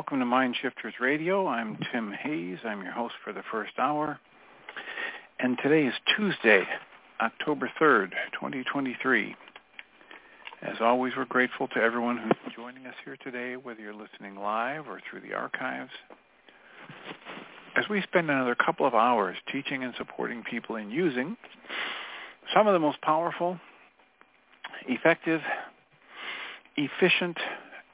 Welcome to Mind Shifters Radio. I'm Tim Hayes. I'm your host for the first hour. And today is Tuesday, October 3rd, 2023. As always, we're grateful to everyone who's joining us here today, whether you're listening live or through the archives. As we spend another couple of hours teaching and supporting people in using some of the most powerful, effective, efficient,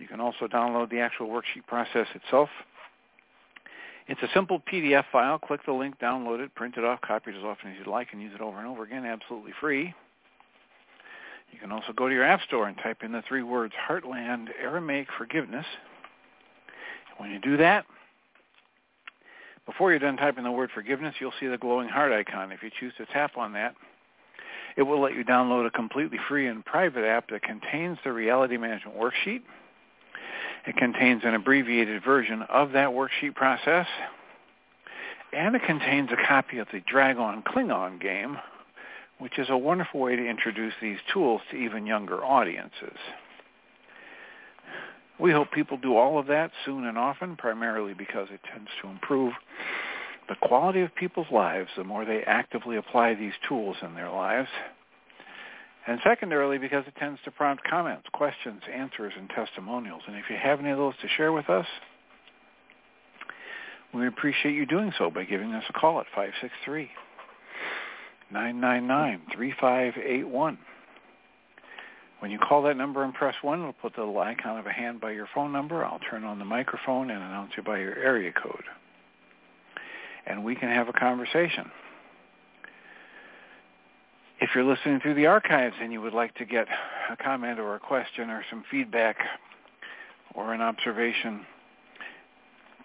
You can also download the actual worksheet process itself. It's a simple PDF file. Click the link, download it, print it off, copy it as often as you'd like, and use it over and over again, absolutely free. You can also go to your App Store and type in the three words Heartland Aramaic Forgiveness. When you do that, before you're done typing the word forgiveness, you'll see the glowing heart icon. If you choose to tap on that, it will let you download a completely free and private app that contains the reality management worksheet. It contains an abbreviated version of that worksheet process, and it contains a copy of the Dragon Klingon game, which is a wonderful way to introduce these tools to even younger audiences. We hope people do all of that soon and often, primarily because it tends to improve the quality of people's lives the more they actively apply these tools in their lives. And secondarily, because it tends to prompt comments, questions, answers, and testimonials. And if you have any of those to share with us, we appreciate you doing so by giving us a call at 563-999-3581. When you call that number and press 1, it'll put the little icon of a hand by your phone number. I'll turn on the microphone and announce you by your area code. And we can have a conversation. If you're listening through the archives and you would like to get a comment or a question or some feedback or an observation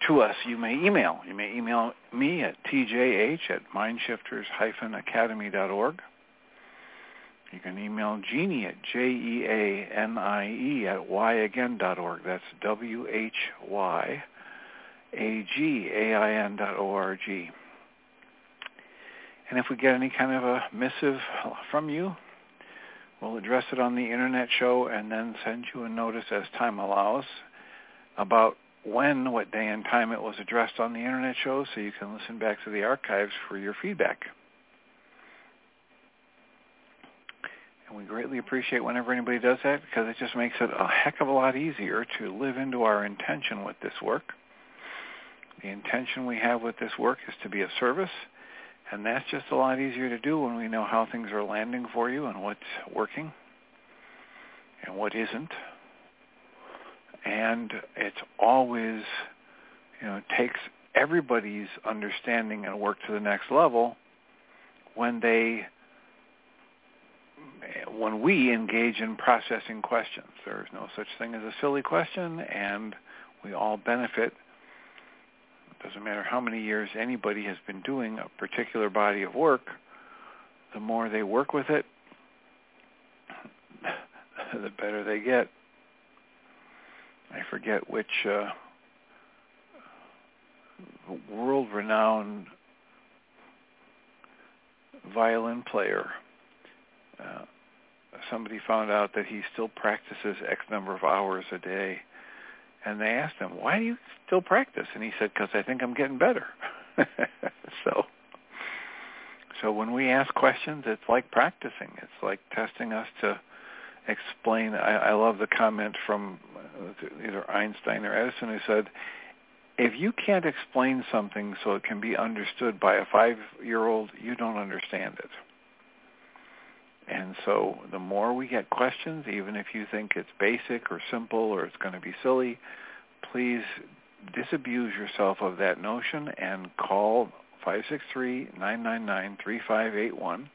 to us, you may email. You may email me at tjh at mindshifters-academy.org. You can email Jeanie at J-E-A-N-I-E at whyagain.org. That's W-H-Y-A-G-A-I-N dot O-R-G. And if we get any kind of a missive from you, we'll address it on the internet show and then send you a notice as time allows about when, what day and time it was addressed on the internet show so you can listen back to the archives for your feedback. And we greatly appreciate whenever anybody does that because it just makes it a heck of a lot easier to live into our intention with this work. The intention we have with this work is to be of service And that's just a lot easier to do when we know how things are landing for you and what's working and what isn't. And it's always, you know, takes everybody's understanding and work to the next level when they when we engage in processing questions. There's no such thing as a silly question, and we all benefit. Doesn't matter how many years anybody has been doing a particular body of work, the more they work with it, the better they get. I forget which uh, world-renowned violin player uh, somebody found out that he still practices X number of hours a day. And they asked him, why do you still practice? And he said, because I think I'm getting better. so, so when we ask questions, it's like practicing. It's like testing us to explain. I, I love the comment from uh, either Einstein or Edison who said, if you can't explain something so it can be understood by a five-year-old, you don't understand it. And so the more we get questions, even if you think it's basic or simple or it's going to be silly, please disabuse yourself of that notion and call 563-999-3581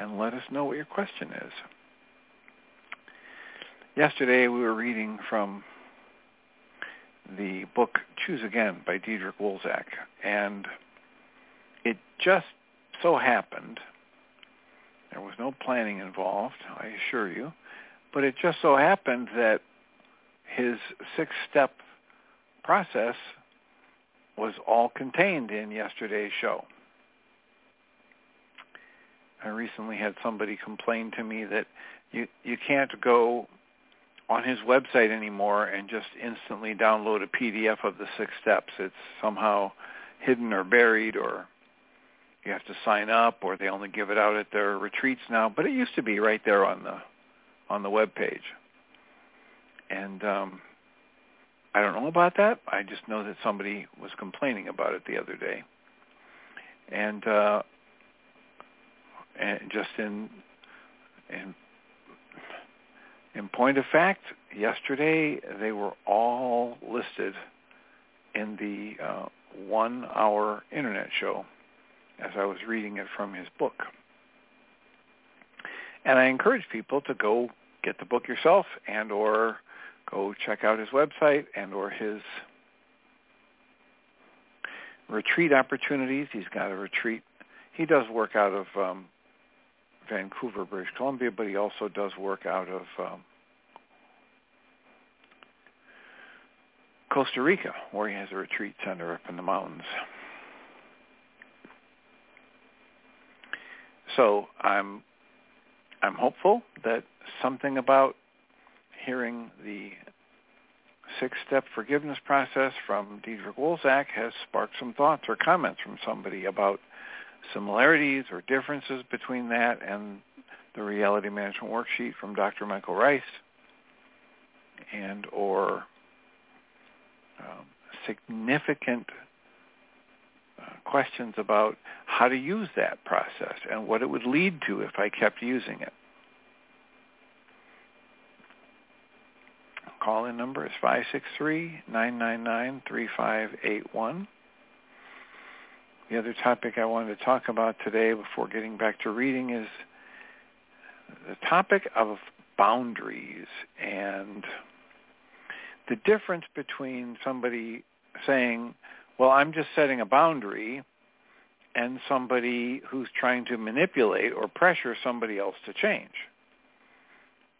and let us know what your question is. Yesterday we were reading from the book Choose Again by Diederik Wolzak, and it just so happened there was no planning involved, I assure you. But it just so happened that his six-step process was all contained in yesterday's show. I recently had somebody complain to me that you you can't go on his website anymore and just instantly download a PDF of the six steps. It's somehow hidden or buried or you have to sign up or they only give it out at their retreats now but it used to be right there on the on the web page. And um i don't know about that. I just know that somebody was complaining about it the other day. And uh and just in in in point of fact yesterday they were all listed in the uh one hour internet show as I was reading it from his book. And I encourage people to go get the book yourself and or go check out his website and or his retreat opportunities. He's got a retreat. He does work out of um, Vancouver, British Columbia, but he also does work out of um, Costa Rica, where he has a retreat center up in the mountains. So I'm I'm hopeful that something about hearing the six-step forgiveness process from Diederik Wolzak has sparked some thoughts or comments from somebody about similarities or differences between that and the reality management worksheet from Dr. Michael Ryce and or um, significant questions about how to use that process and what it would lead to if I kept using it. Call-in number is 563-999-3581. The other topic I wanted to talk about today before getting back to reading is the topic of boundaries and the difference between somebody saying, well, I'm just setting a boundary and somebody who's trying to manipulate or pressure somebody else to change.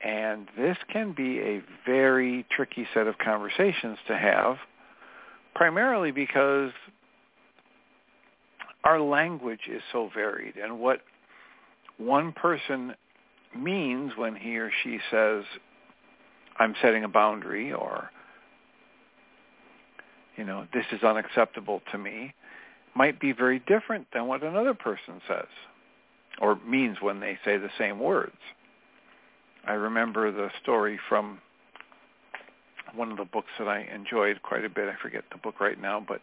And this can be a very tricky set of conversations to have, primarily because our language is so varied. And what one person means when he or she says, I'm setting a boundary or you know, this is unacceptable to me, might be very different than what another person says or means when they say the same words. I remember the story from one of the books that I enjoyed quite a bit. I forget the book right now, but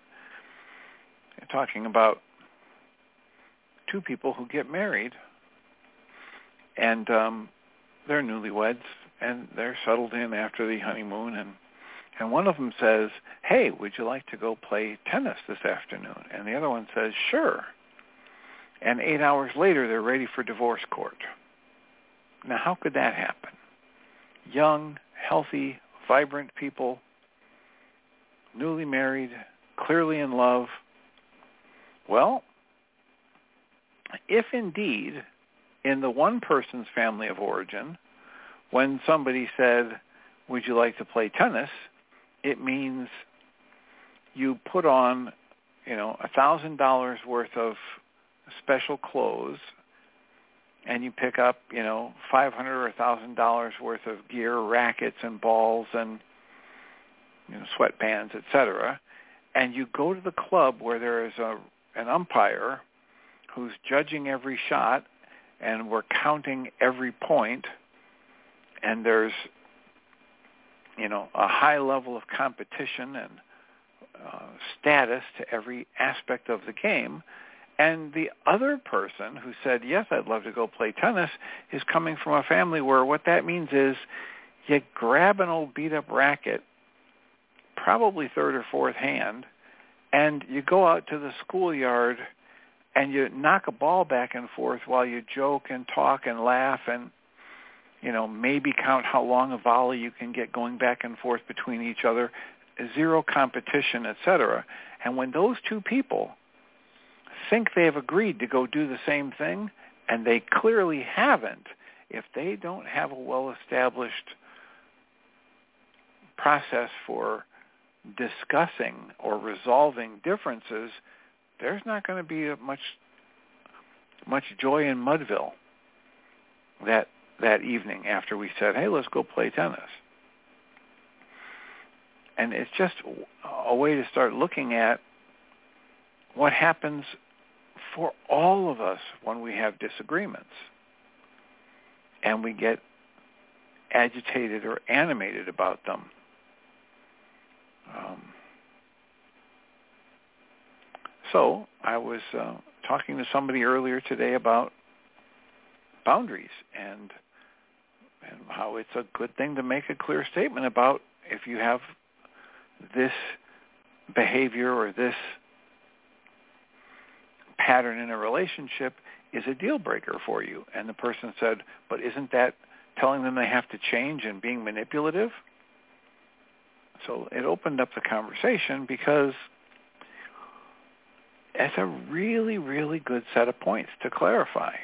talking about two people who get married, and um, they're newlyweds, and they're settled in after the honeymoon, and and one of them says, "Hey, would you like to go play tennis this afternoon?" And the other one says, "Sure." And eight hours later, they're ready for divorce court. Now, how could that happen? Young, healthy, vibrant people, newly married, clearly in love. Well, if indeed in the one person's family of origin, when somebody said, would you like to play tennis, it means you put on, you know, a thousand dollars worth of special clothes and you pick up, you know, five hundred or a thousand dollars worth of gear, rackets and balls and you know, sweatbands, etc. And you go to the club where there is a an umpire who's judging every shot and we're counting every point and there's you know a high level of competition and uh, status to every aspect of the game. And the other person who said yes i'd love to go play tennis is coming from a family where what that means is you grab an old beat up racket probably third or fourth hand and you go out to the schoolyard and you knock a ball back and forth while you joke and talk and laugh and you know maybe count how long a volley you can get going back and forth between each other zero competition etc and when those two people think they've agreed to go do the same thing and they clearly haven't if they don't have a well established process for discussing or resolving differences there's not going to be much much joy in Mudville. That that evening after we said, "Hey, let's go play tennis." And it's just a way to start looking at what happens for all of us when we have disagreements and we get agitated or animated about them. Um, so I was uh, talking to somebody earlier today about boundaries and and how it's a good thing to make a clear statement about if you have this behavior or this pattern in a relationship is a deal breaker for you. And the person said, but isn't that telling them they have to change and being manipulative? So it opened up the conversation because it's a really, really good set of points to clarify.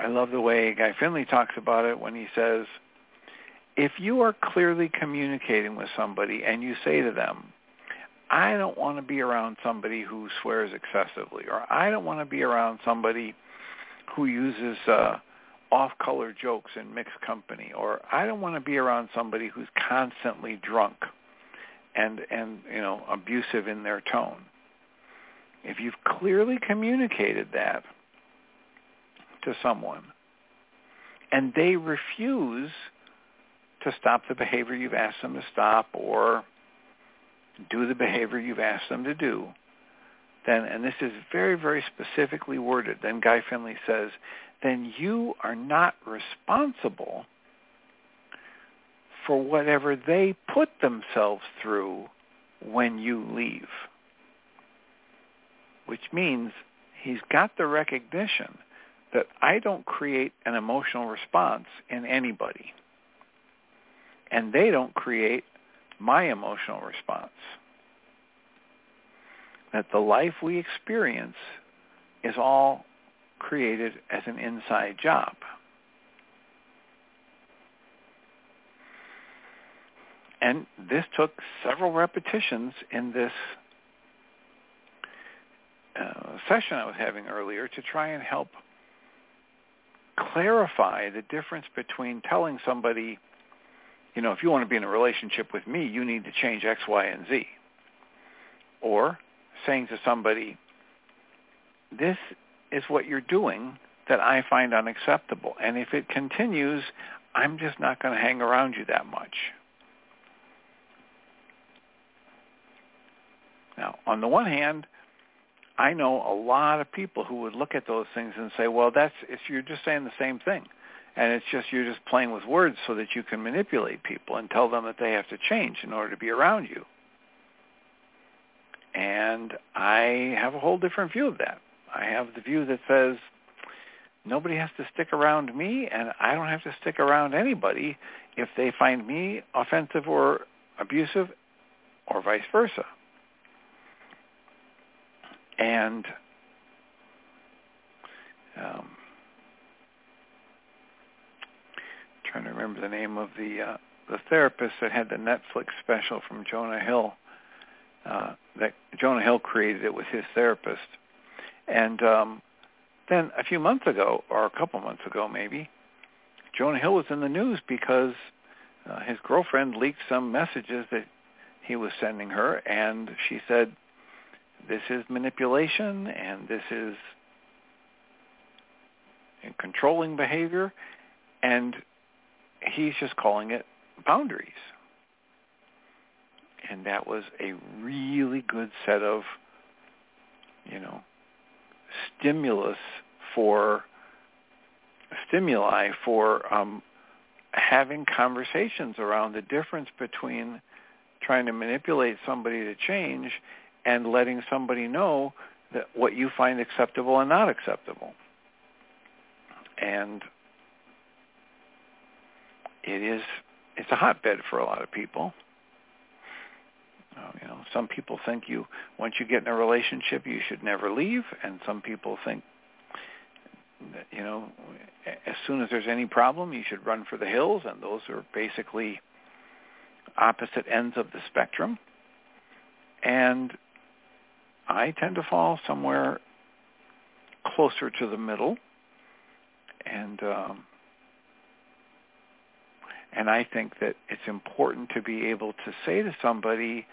I love the way Guy Finley talks about it when he says, if you are clearly communicating with somebody and you say to them, I don't want to be around somebody who swears excessively, or I don't want to be around somebody who uses uh, off-color jokes in mixed company, or I don't want to be around somebody who's constantly drunk and and you know abusive in their tone. If you've clearly communicated that to someone and they refuse to stop the behavior you've asked them to stop or do the behavior you've asked them to do, then, and this is very, very specifically worded, then Guy Finley says, then you are not responsible for whatever they put themselves through when you leave. Which means he's got the recognition that I don't create an emotional response in anybody. And they don't create my emotional response. That the life we experience is all created as an inside job. And this took several repetitions in this uh, session I was having earlier to try and help clarify the difference between telling somebody, you know, if you want to be in a relationship with me, you need to change X, Y, and Z. Or saying to somebody, this is what you're doing that I find unacceptable. And if it continues, I'm just not going to hang around you that much. Now, on the one hand, I know a lot of people who would look at those things and say, well, that's it's, you're just saying the same thing. And it's just you're just playing with words so that you can manipulate people and tell them that they have to change in order to be around you. And I have a whole different view of that. I have the view that says nobody has to stick around me and I don't have to stick around anybody if they find me offensive or abusive or vice versa. And um, trying to remember the name of the uh, the therapist that had the Netflix special from Jonah Hill. Uh, that Jonah Hill created it with his therapist, and um, then a few months ago, or a couple months ago, maybe, Jonah Hill was in the news because uh, his girlfriend leaked some messages that he was sending her, and she said, "This is manipulation, and this is controlling behavior," and he's just calling it boundaries. And that was a really good set of, you know, stimulus for stimuli for um, having conversations around the difference between trying to manipulate somebody to change and letting somebody know that what you find acceptable and not acceptable. And it is it's a hotbed for a lot of people. Uh, you know, some people think you once you get in a relationship you should never leave, and some people think that you know as soon as there's any problem you should run for the hills, and those are basically opposite ends of the spectrum. And I tend to fall somewhere closer to the middle, and um, and I think that it's important to be able to say to somebody,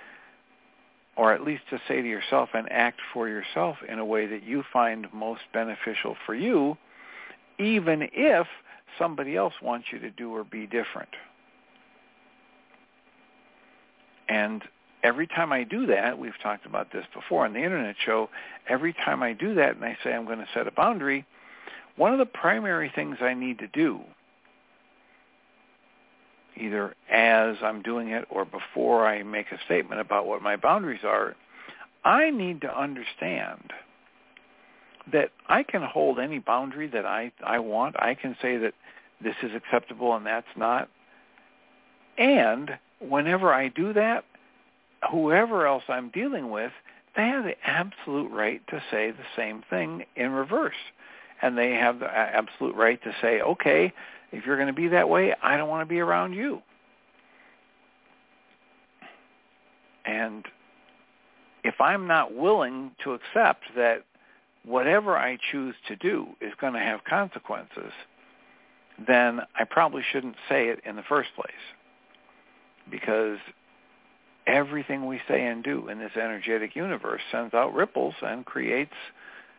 or at least to say to yourself and act for yourself in a way that you find most beneficial for you, even if somebody else wants you to do or be different. And every time I do that, we've talked about this before on the internet show, every time I do that and I say I'm going to set a boundary, one of the primary things I need to do either as I'm doing it or before I make a statement about what my boundaries are, I need to understand that I can hold any boundary that I, I want. I can say that this is acceptable and that's not. And whenever I do that, whoever else I'm dealing with, they have the absolute right to say the same thing in reverse. And they have the absolute right to say, okay, if you're going to be that way, I don't want to be around you. And if I'm not willing to accept that whatever I choose to do is going to have consequences, then I probably shouldn't say it in the first place. Because everything we say and do in this energetic universe sends out ripples and creates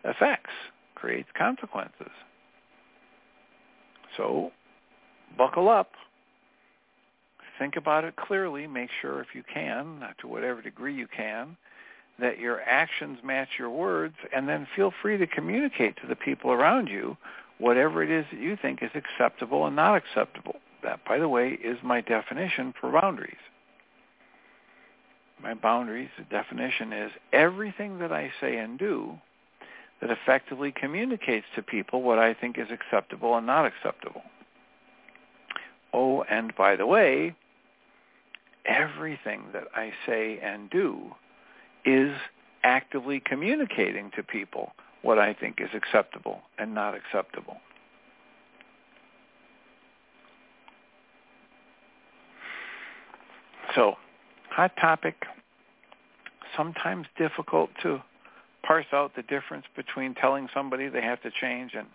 effects, creates consequences. So buckle up. Think about it clearly. Make sure if you can, to whatever degree you can, that your actions match your words, and then feel free to communicate to the people around you whatever it is that you think is acceptable and not acceptable. That, by the way, is my definition for boundaries. My boundaries, the definition is everything that I say and do that effectively communicates to people what I think is acceptable and not acceptable. Oh, and by the way, everything that I say and do is actively communicating to people what I think is acceptable and not acceptable. So, hot topic, sometimes difficult to parse out the difference between telling somebody they have to change and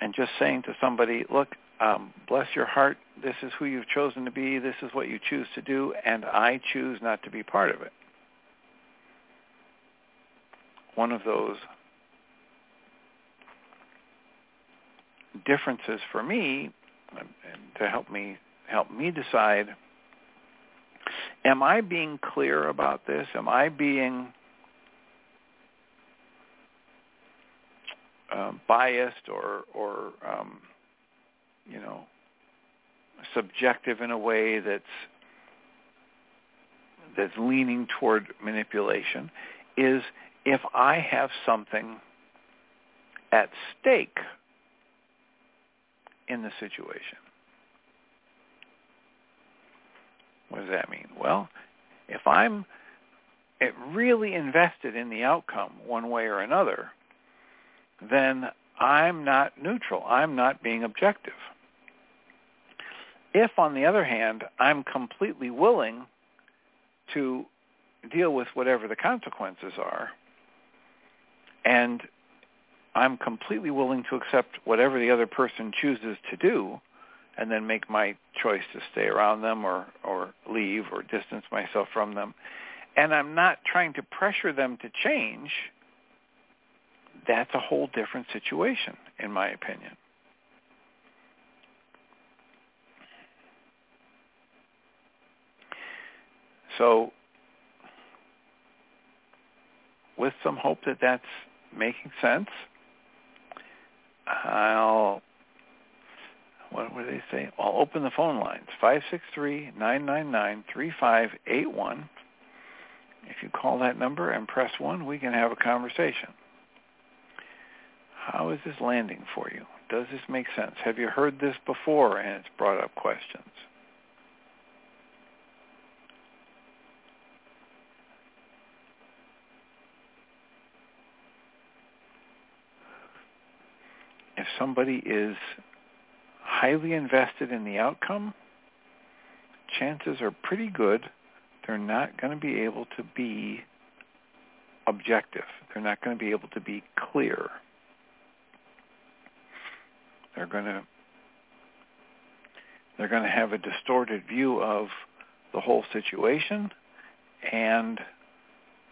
and just saying to somebody, look, um, bless your heart. This is who you've chosen to be. This is what you choose to do, and I choose not to be part of it. One of those differences for me to help me help me decide am I being clear about this? Am I being um, biased or or um, you know subjective in a way that's that's leaning toward manipulation is if I have something at stake in the situation. What does that mean? Well, if I'm really invested in the outcome one way or another, then I'm not neutral. I'm not being objective. If, on the other hand, I'm completely willing to deal with whatever the consequences are, and I'm completely willing to accept whatever the other person chooses to do, and then make my choice to stay around them or, or leave or distance myself from them, and I'm not trying to pressure them to change, that's a whole different situation, in my opinion. So with some hope that that's making sense, I'll what would they say? I'll open the phone lines, 563-999-3581. If you call that number and press 1, we can have a conversation. How is this landing for you? Does this make sense? Have you heard this before and it's brought up questions? If somebody is highly invested in the outcome, chances are pretty good they're not going to be able to be objective. They're not going to be able to be clear. They're going to they're going to have a distorted view of the whole situation, and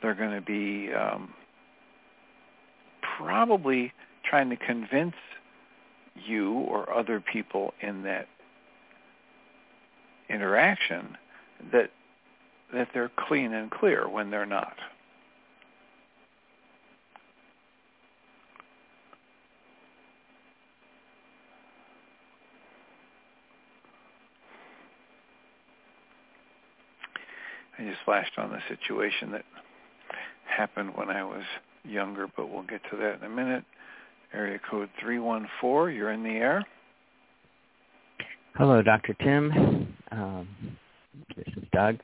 they're going to be um, probably trying to convince you or other people in that interaction that that they're clean and clear when they're not. I just flashed on the situation that happened when I was younger, but we'll get to that in a minute. Area code 314, you're in the air. Hello, Dr. Tim. Um, this is Doug.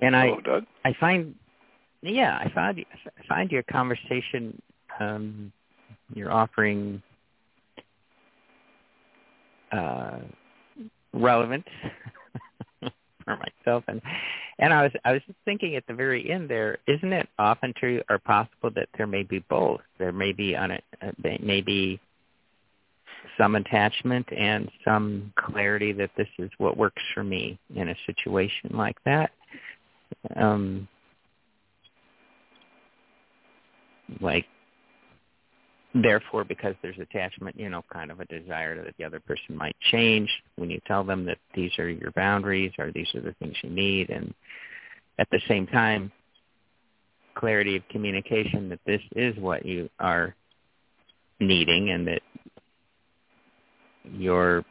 And Hello, I, Doug. I find, yeah, I find I find your conversation, um, you're offering uh, relevant for myself, and and I was I was just thinking at the very end there, isn't it often true or possible that there may be both? There may be on it, uh, maybe some attachment and some clarity that this is what works for me in a situation like that. Um, like therefore because there's attachment you know kind of a desire that the other person might change when you tell them that these are your boundaries or these are the things you need and at the same time clarity of communication that this is what you are needing and that you're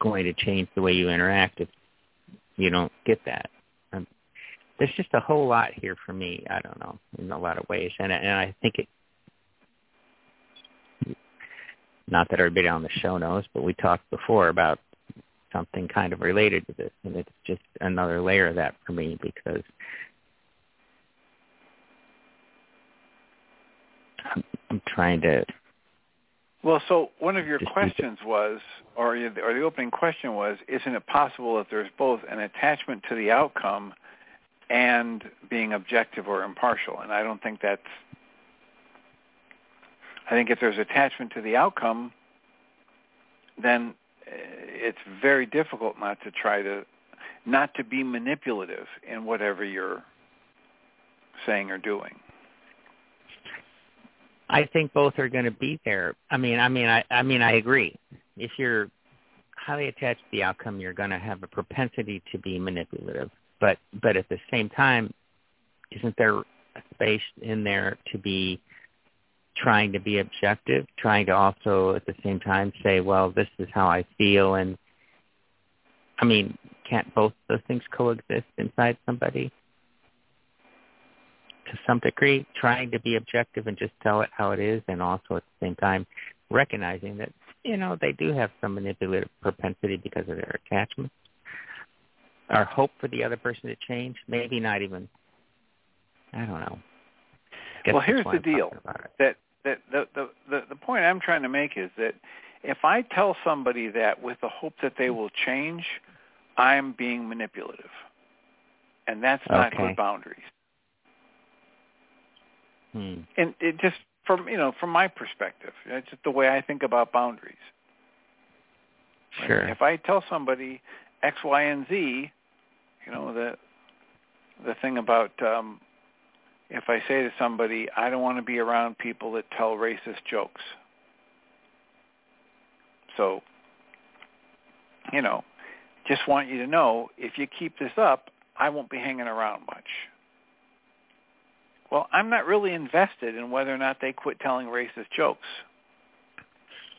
going to change the way you interact if you don't get that there's just a whole lot here for me. I don't know in a lot of ways, and and I think it. Not that everybody on the show knows, but we talked before about something kind of related to this, and it's just another layer of that for me because I'm, I'm trying to. Well, so one of your questions was, or, or the opening question was, isn't it possible that there's both an attachment to the outcome and being objective or impartial. And I don't think that's, I think if there's attachment to the outcome, then uh, it's very difficult not to try to, not to be manipulative in whatever you're saying or doing. I think both are going to be there. I mean, I mean, I, I mean, I agree. If you're highly attached to the outcome, you're going to have a propensity to be manipulative but but at the same time, isn't there a space in there to be trying to be objective, trying to also at the same time say, well, this is how I feel. And I mean, can't both those things coexist inside somebody? To some degree, trying to be objective and just tell it how it is and also at the same time recognizing that, you know, they do have some manipulative propensity because of their attachment. Our hope for the other person to change, maybe not even, I don't know. Well, here's the deal. That that the, the the the point I'm trying to make is that if I tell somebody that with the hope that they will change, I'm being manipulative, and that's not okay. good boundaries. Hmm. And it just from you know from my perspective, it's just the way I think about boundaries. Sure. If I tell somebody X, Y, and Z, you know the the thing about um, if I say to somebody, I don't want to be around people that tell racist jokes. So, you know, just want you to know if you keep this up, I won't be hanging around much. Well, I'm not really invested in whether or not they quit telling racist jokes.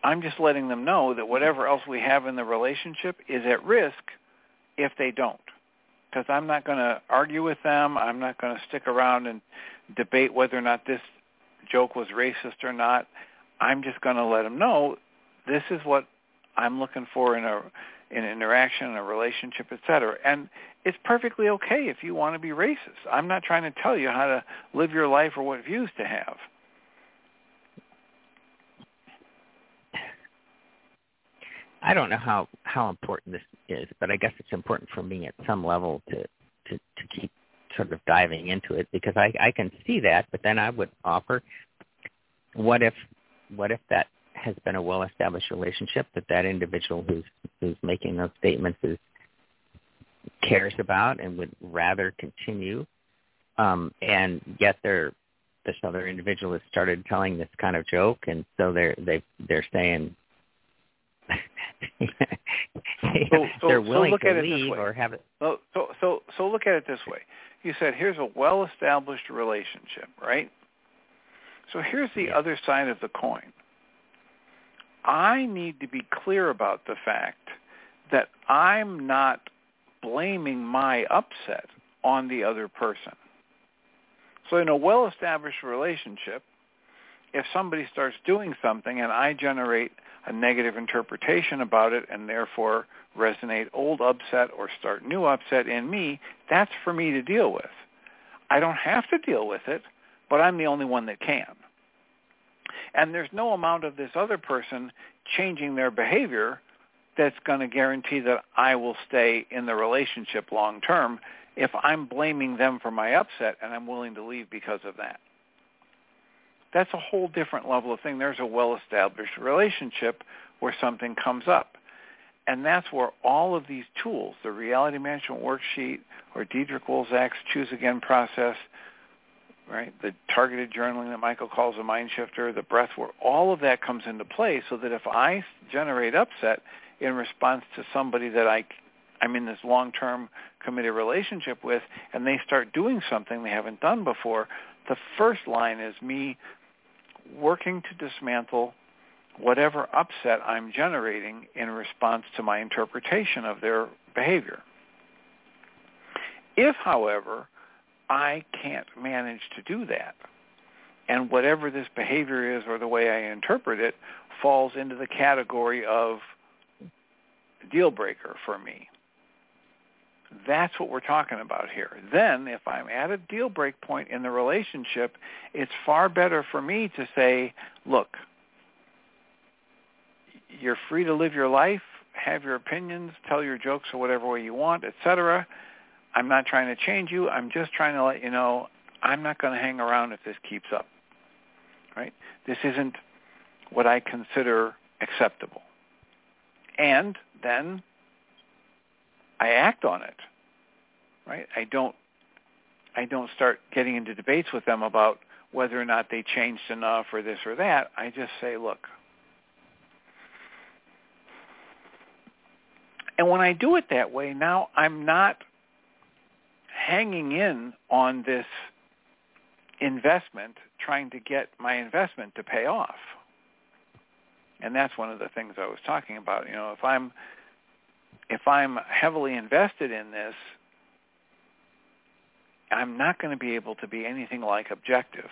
I'm just letting them know that whatever else we have in the relationship is at risk if they don't because I'm not going to argue with them. I'm not going to stick around and debate whether or not this joke was racist or not. I'm just going to let them know this is what I'm looking for in a in an interaction, in a relationship, etc. And it's perfectly okay if you want to be racist. I'm not trying to tell you how to live your life or what views to have. I don't know how how important this is, but I guess it's important for me at some level to to to keep sort of diving into it because I I can see that, but then I would offer, what if what if that has been a well established relationship that that individual who's who's making those statements is cares about and would rather continue, um, and yet they're this other individual has started telling this kind of joke, and so they're they they're saying so, so, they're willing so look to at it leave this way. or have it. So, so, so, so look at it this way. You said here's a well-established relationship, right? So here's the Yeah. other side of the coin. I need to be clear about the fact that I'm not blaming my upset on the other person. So in a well-established relationship, if somebody starts doing something and I generate a negative interpretation about it and therefore resonate old upset or start new upset in me, that's for me to deal with. I don't have to deal with it, but I'm the only one that can. And there's no amount of this other person changing their behavior that's going to guarantee that I will stay in the relationship long term if I'm blaming them for my upset and I'm willing to leave because of that. That's a whole different level of thing. There's a well-established relationship where something comes up. And that's where all of these tools, the reality management worksheet or Diederik Wolzak's choose again process, right, the targeted journaling that Michael calls a mind shifter, the breath work, all of that comes into play so that if I generate upset in response to somebody that I I'm in this long-term committed relationship with and they start doing something they haven't done before, the first line is me working to dismantle whatever upset I'm generating in response to my interpretation of their behavior. If, however, I can't manage to do that, and whatever this behavior is or the way I interpret it falls into the category of deal breaker for me, that's what we're talking about here. Then if I'm at a deal break point in the relationship, it's far better for me to say, look, you're free to live your life, have your opinions, tell your jokes or whatever way you want, etc. I'm not trying to change you. I'm just trying to let you know I'm not going to hang around if this keeps up. Right? This isn't what I consider acceptable. And then I act on it. Right? I don't I don't start getting into debates with them about whether or not they changed enough or this or that. I just say, look. And when I do it that way, now I'm not hanging in on this investment trying to get my investment to pay off. And that's one of the things I was talking about. You know, if I'm if I'm heavily invested in this, I'm not going to be able to be anything like objective.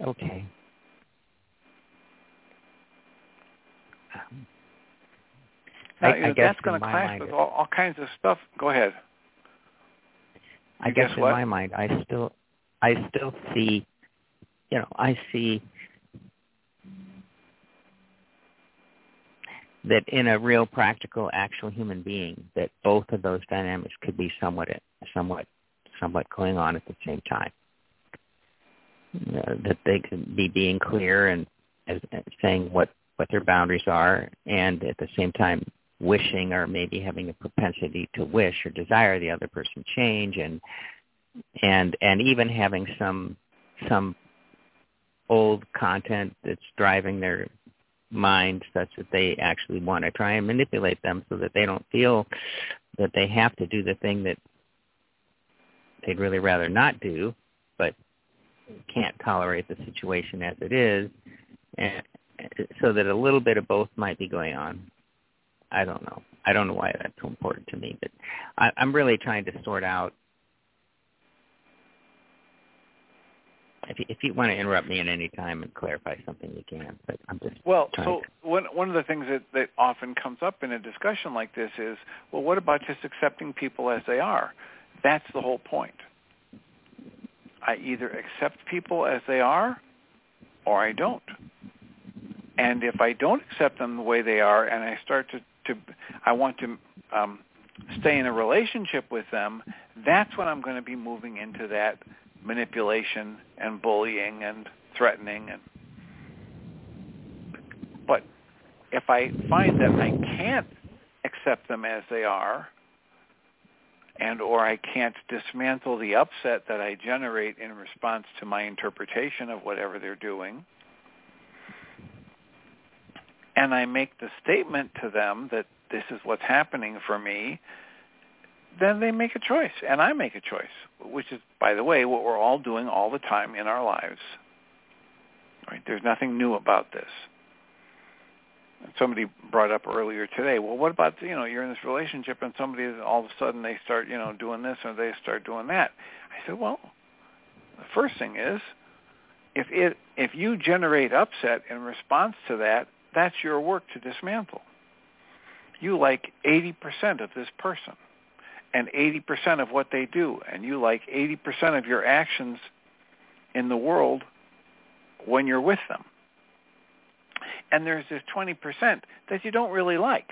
Okay. Um, now, I, know, I guess that's going to clash with all, all kinds of stuff. Go ahead. I You guess guess in what? my mind, I still, I still see, you know, I see that in a real practical, actual human being, that both of those dynamics could be somewhat, somewhat, somewhat going on at the same time. That they could be being clear and saying what what their boundaries are, and at the same time wishing or maybe having a propensity to wish or desire the other person change, and and and even having some some old content that's driving their mind such that they actually want to try and manipulate them so that they don't feel that they have to do the thing that they'd really rather not do, but can't tolerate the situation as it is, and so that a little bit of both might be going on. I don't know. I don't know why that's so important to me, but I, I'm really trying to sort out. If you, if you want to interrupt me at any time and clarify something, you can. But I'm just Well, so to- one one of the things that that often comes up in a discussion like this is, well, what about just accepting people as they are? That's the whole point. I either accept people as they are, or I don't. And if I don't accept them the way they are, and I start to to I want to um, stay in a relationship with them, that's when I'm going to be moving into that manipulation and bullying and threatening and but if I find that I can't accept them as they are and or I can't dismantle the upset that I generate in response to my interpretation of whatever they're doing and I make the statement to them that this is what's happening for me then they make a choice, and I make a choice, which is, by the way, what we're all doing all the time in our lives. Right? There's nothing new about this. Somebody brought up earlier today, well, what about, you know, you're in this relationship and somebody, all of a sudden they start, you know, doing this or they start doing that. I said, well, the first thing is, if it, if you generate upset in response to that, that's your work to dismantle. You like 80% of this person and 80% of what they do, and you like 80% of your actions in the world when you're with them. And there's this 20% that you don't really like.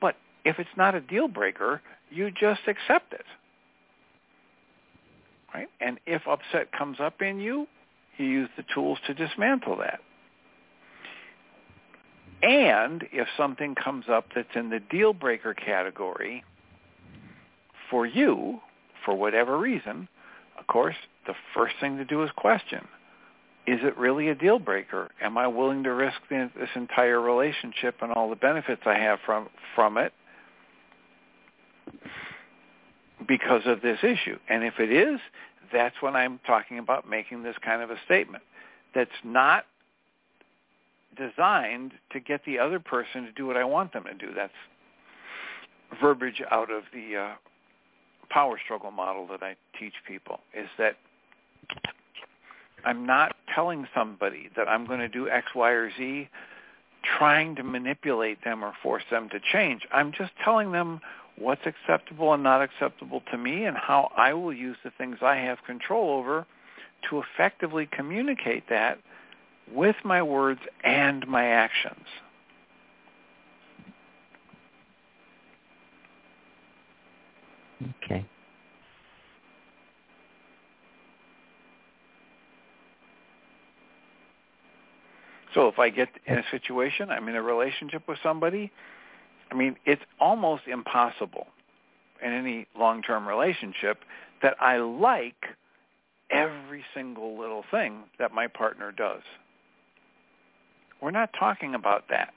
But if it's not a deal breaker, you just accept it. Right? And if upset comes up in you, you use the tools to dismantle that. And if something comes up that's in the deal breaker category, for you, for whatever reason, of course, the first thing to do is question. Is it really a deal breaker? Am I willing to risk this entire relationship and all the benefits I have from from it because of this issue? And if it is, that's when I'm talking about making this kind of a statement that's not designed to get the other person to do what I want them to do. That's verbiage out of the uh, power struggle model that I teach people is that I'm not telling somebody that I'm going to do X, Y, or Z trying to manipulate them or force them to change. I'm just telling them what's acceptable and not acceptable to me and how I will use the things I have control over to effectively communicate that with my words and my actions. Okay. So if I get in a situation, I'm in a relationship with somebody, I mean, it's almost impossible in any long-term relationship that I like every single little thing that my partner does. We're not talking about that.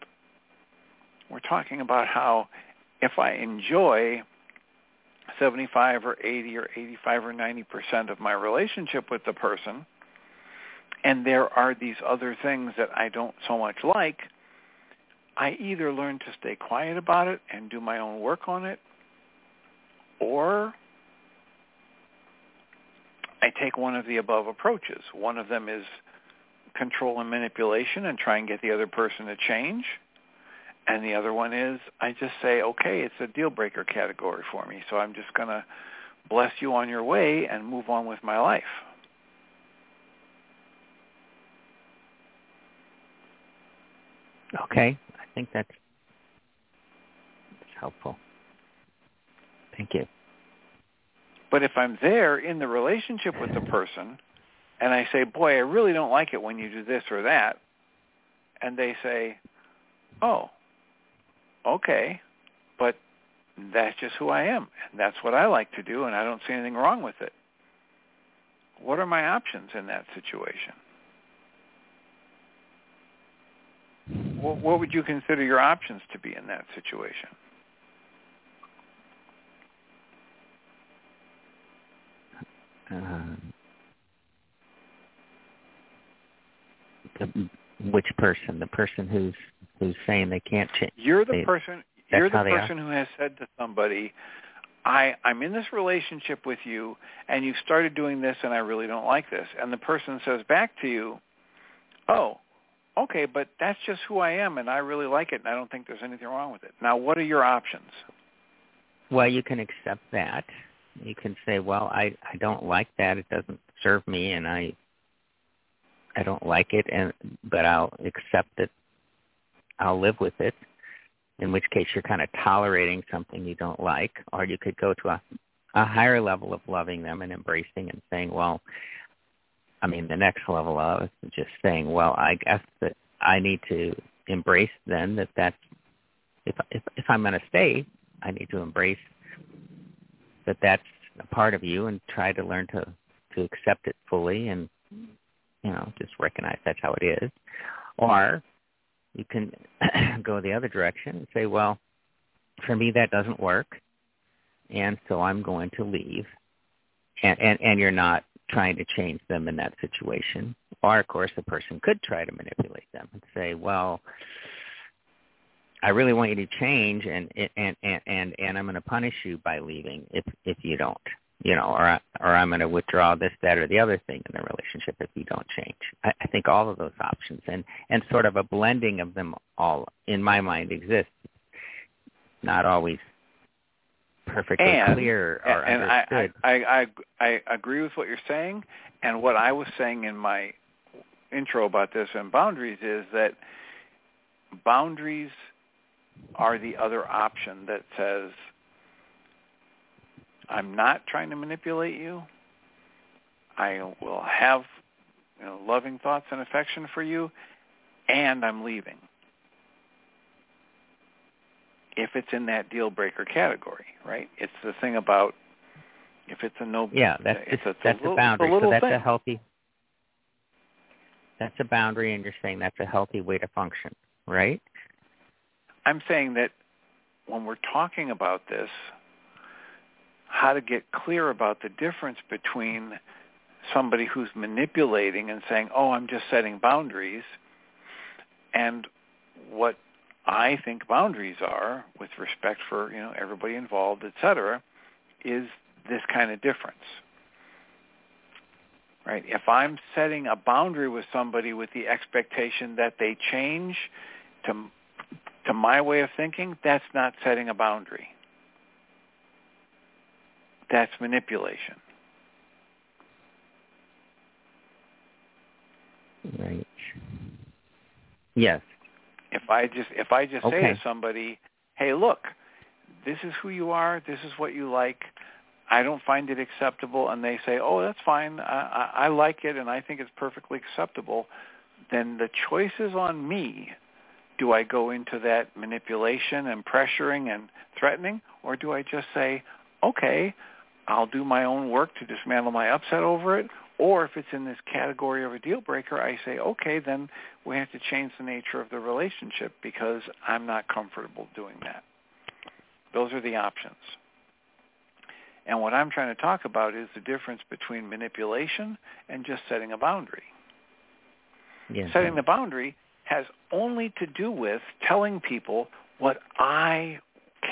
We're talking about how if I enjoy 75 or 80 or 85 or 90 percent of my relationship with the person, and there are these other things that I don't so much like, I either learn to stay quiet about it and do my own work on it, or I take one of the above approaches. One of them is control and manipulation and try and get the other person to change. And the other one is I just say, okay, it's a deal breaker category for me, so I'm just going to bless you on your way and move on with my life. Okay, I think that's, that's helpful. Thank you. But if I'm there in the relationship with the person and I say, boy, I really don't like it when you do this or that, and they say, oh, okay, but that's just who I am. And that's what I like to do, and I don't see anything wrong with it. What are my options in that situation? What would you consider your options to be in that situation? Uh, the, which person? The person who's who's saying they can't change. You're the they, person. You're the person who has said to somebody, "I I'm in this relationship with you, and you've started doing this, and I really don't like this." And the person says back to you, "Oh, okay, but that's just who I am, and I really like it, and I don't think there's anything wrong with it." Now, what are your options? Well, you can accept that. You can say, "Well, I I don't like that. It doesn't serve me, and I I don't like it, and but I'll accept it. I'll live with it. In which case, you're kind of tolerating something you don't like, or you could go to a a higher level of loving them and embracing and saying, well, I mean, the next level of just saying, well, I guess that I need to embrace then that that's if if if I'm going to stay, I need to embrace that that's a part of you and try to learn to to accept it fully and you know, just recognize that's how it is. Or you can go the other direction and say, well, for me that doesn't work, and so I'm going to leave. And, and, and you're not trying to change them in that situation. Or, of course, a person could try to manipulate them and say, well, I really want you to change, and and and and, and I'm going to punish you by leaving if if you don't you know, or or I'm going to withdraw this, that, or the other thing in the relationship if you don't change. I, I think all of those options and and sort of a blending of them all in my mind exists. Not always perfectly and, clear or and understood. I, I, I I agree with what you're saying, and what I was saying in my intro about this and boundaries is that boundaries are the other option that says I'm not trying to manipulate you. I will have you know, loving thoughts and affection for you, and I'm leaving. If it's in that deal breaker category, right? It's the thing about if it's a no. Yeah, that's it's a, that's a, little, a boundary. a so that's thing. a healthy. That's a boundary, and you're saying that's a healthy way to function, right? I'm saying that when we're talking about this, how to get clear about the difference between somebody who's manipulating and saying, "Oh, I'm just setting boundaries," and what I think boundaries are, with respect for you know everybody involved, et cetera, is this kind of difference. Right? If I'm setting a boundary with somebody with the expectation that they change to to my way of thinking, that's not setting a boundary. That's manipulation. Right. Yes. If I just if I just okay. say to somebody, "Hey, look, this is who you are. This is what you like. I don't find it acceptable," and they say, "Oh, that's fine. I, I, I like it, and I think it's perfectly acceptable," then the choice is on me. Do I go into that manipulation and pressuring and threatening, or do I just say, "Okay, I'll do my own work to dismantle my upset over it. Or if it's in this category of a deal breaker, I say, okay, then we have to change the nature of the relationship because I'm not comfortable doing that. Those are the options. And what I'm trying to talk about is the difference between manipulation and just setting a boundary. Yes. Setting the boundary has only to do with telling people what I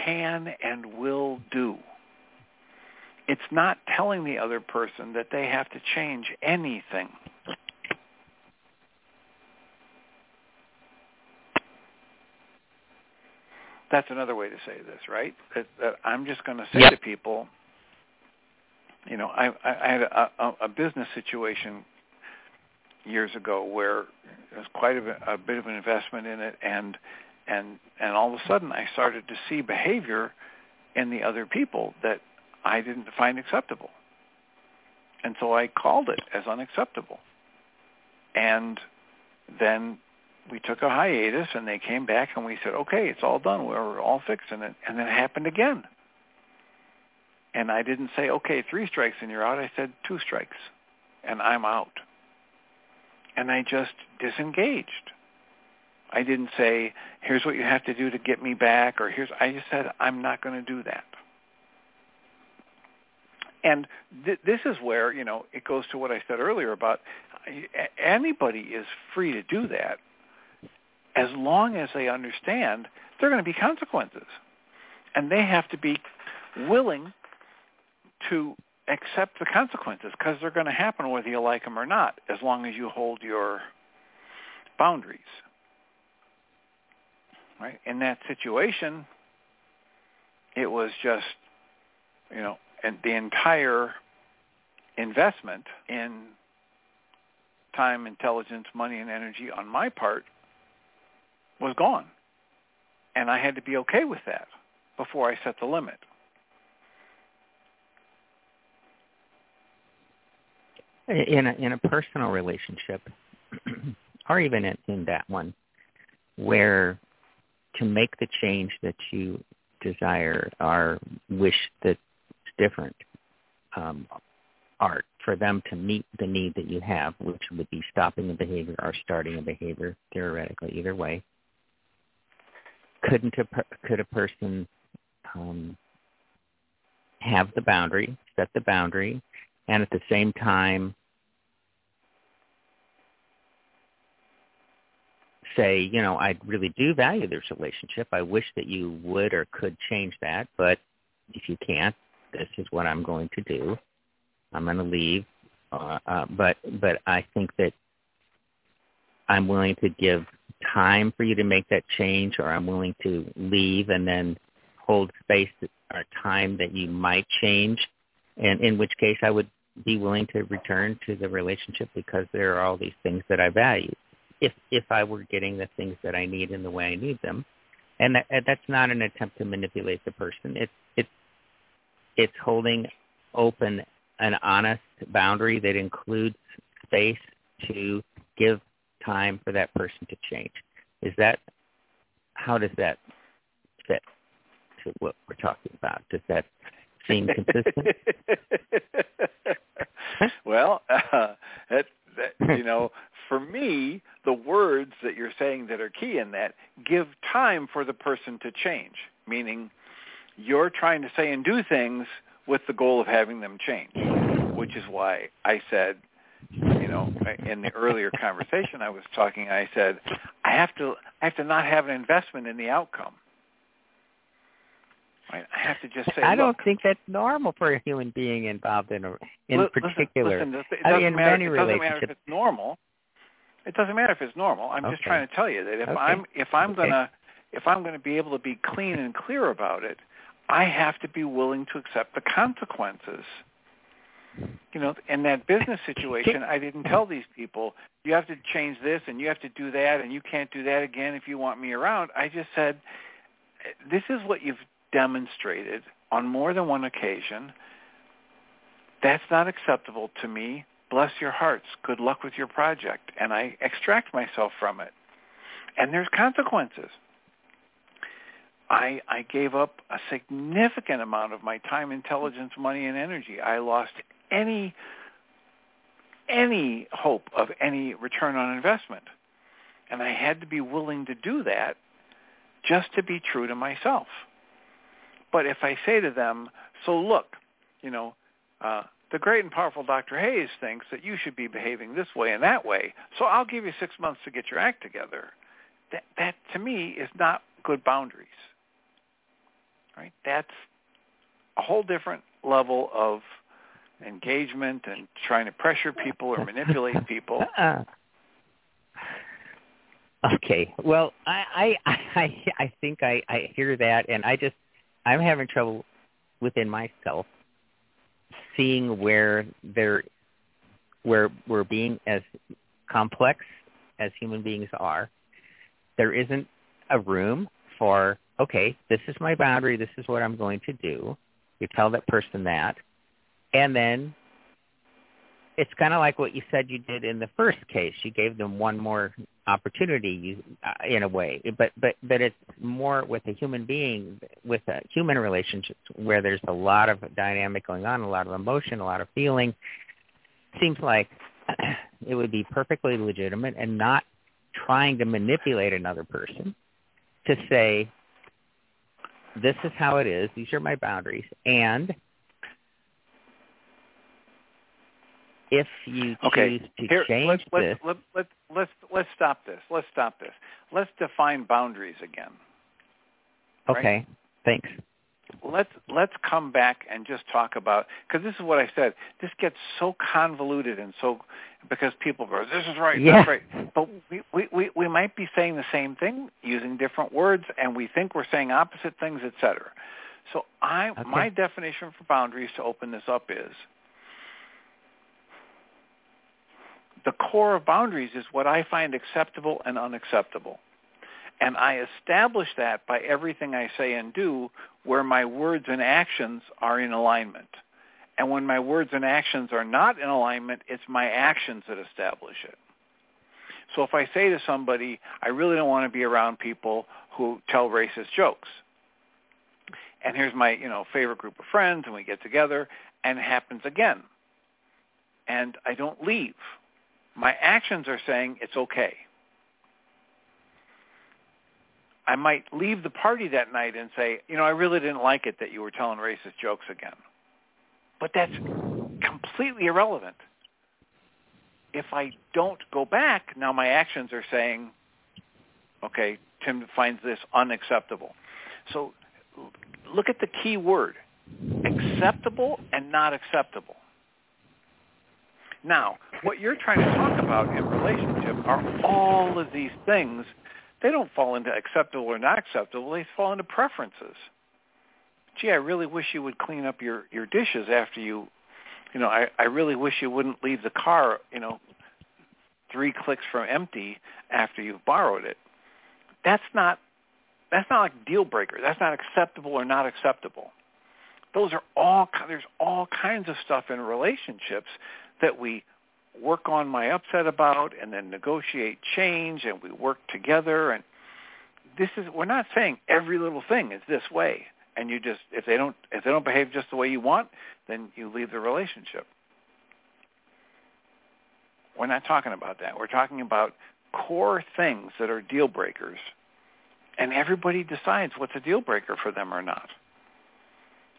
can and will do. It's not telling the other person that they have to change anything. That's another way to say this, right? That, that I'm just going to say yep. to people, you know, I, I had a, a, a business situation years ago where there was quite a, a bit of an investment in it, and and and all of a sudden I started to see behavior in the other people that I didn't find acceptable, and so I called it as unacceptable, and then we took a hiatus, and they came back, and we said, okay, it's all done, we're all fixing it, and then it happened again. And I didn't say, okay, three strikes and you're out. I said two strikes, and I'm out and I just disengaged. I didn't say, here's what you have to do to get me back, or here's, I just said, I'm not going to do that. And th- this is where, you know, it goes to what I said earlier about anybody is free to do that as long as they understand there are going to be consequences. And they have to be willing to accept the consequences because they're going to happen whether you like them or not, as long as you hold your boundaries. Right? In that situation, it was just, you know, and the entire investment in time, intelligence, money, and energy on my part was gone. And I had to be okay with that before I set the limit. in a in a personal relationship or even in, in that one where to make the change that you desire or wish that's different um, art for them to meet the need that you have, which would be stopping a behavior or starting a behavior theoretically, either way. Couldn't a could a person um, have the boundary, set the boundary, and at the same time say, you know, I really do value this relationship. I wish that you would or could change that, but if you can't, this is what I'm going to do. I'm going to leave, uh, uh, but but I think that I'm willing to give time for you to make that change, or I'm willing to leave and then hold space or time that you might change, and in which case I would be willing to return to the relationship because there are all these things that I value if if I were getting the things that I need in the way I need them, and that, that's not an attempt to manipulate the person. It's it's holding open an honest boundary that includes space to give time for that person to change. Is that how does that fit to what we're talking about? Does that seem consistent? well, uh, that, that you know, for me, the words that you're saying that are key in that give time for the person to change, meaning you're trying to say and do things with the goal of having them change, which is why I said, you know, in the earlier conversation I was talking, I said, I have to, I have to not have an investment in the outcome. Right? I have to just say. I don't look, think that's normal for a human being involved in a, in listen, particular. Listen, it I doesn't, mean, matter, many it doesn't matter if it's normal. It doesn't matter if it's normal. I'm Okay. just trying to tell you that if Okay. I'm if I'm Okay. gonna if I'm gonna be able to be clean and clear about it, I have to be willing to accept the consequences. You know, in that business situation, I didn't tell these people you have to change this and you have to do that and you can't do that again if you want me around. I just said, this is what you've demonstrated on more than one occasion. That's not acceptable to me bless your hearts, good luck with your project. And I extract myself from it. And there's consequences. I, I gave up a significant amount of my time, intelligence, money, and energy. I lost any any hope of any return on investment. And I had to be willing to do that just to be true to myself. But if I say to them, so look, you know, uh, the great and powerful Dr. Hayes thinks that you should be behaving this way and that way, so I'll give you six months to get your act together. That, that to me is not good boundaries. Right? That's a whole different level of engagement and trying to pressure people or manipulate people. Uh-uh. okay. Well, I I I, I think I, I hear that, and I just I'm having trouble within myself seeing where there where we're being as complex as human beings are. There isn't a room for okay, this is my boundary, this is what I'm going to do. You tell that person that, and then it's kind of like what you said you did in the first case. You gave them one more opportunity, you, uh, in a way, but but but it's more with a human being, with a human relationships where there's a lot of dynamic going on, a lot of emotion, a lot of feeling. Seems like it would be perfectly legitimate and not trying to manipulate another person to say, this is how it is. These are my boundaries. And if you okay. choose to Here, change let's, let's, this, let, let, let's let's stop this. Let's stop this. Let's define boundaries again. okay, right? thanks. Let's let's come back and just talk about because this is what I said. This gets so convoluted and so because people go, "This is right, Yeah. that's right," but we, we we we might be saying the same thing using different words, and we think we're saying opposite things, etc. So I Okay. my definition for boundaries to open this up is the core of boundaries is what I find acceptable and unacceptable. And I establish that by everything I say and do where my words and actions are in alignment. And when my words and actions are not in alignment, it's my actions that establish it. So if I say to somebody, I really don't want to be around people who tell racist jokes. And here's my, you know, favorite group of friends and we get together and it happens again. And I don't leave. My actions are saying it's okay. I might leave the party that night and say, you know, I really didn't like it that you were telling racist jokes again. But that's completely irrelevant. If I don't go back, now my actions are saying, okay, Tim finds this unacceptable. So look at the key word, acceptable and not acceptable. Now, what you're trying to talk about in relationship are all of these things. They don't fall into acceptable or not acceptable. They fall into preferences. Gee, I really wish you would clean up your, your dishes after you, you know, I, I really wish you wouldn't leave the car, you know, three clicks from empty after you've borrowed it. That's not, that's not like deal breaker. That's not acceptable or not acceptable. Those are all, there's all kinds of stuff in relationships that we work on my upset about and then negotiate change and we work together. And this is we're not saying every little thing is this way. And you just if they don't if they don't behave just the way you want then you leave the relationship. We're not talking about that. We're talking about core things that are deal breakers. And everybody decides what's a deal breaker for them or not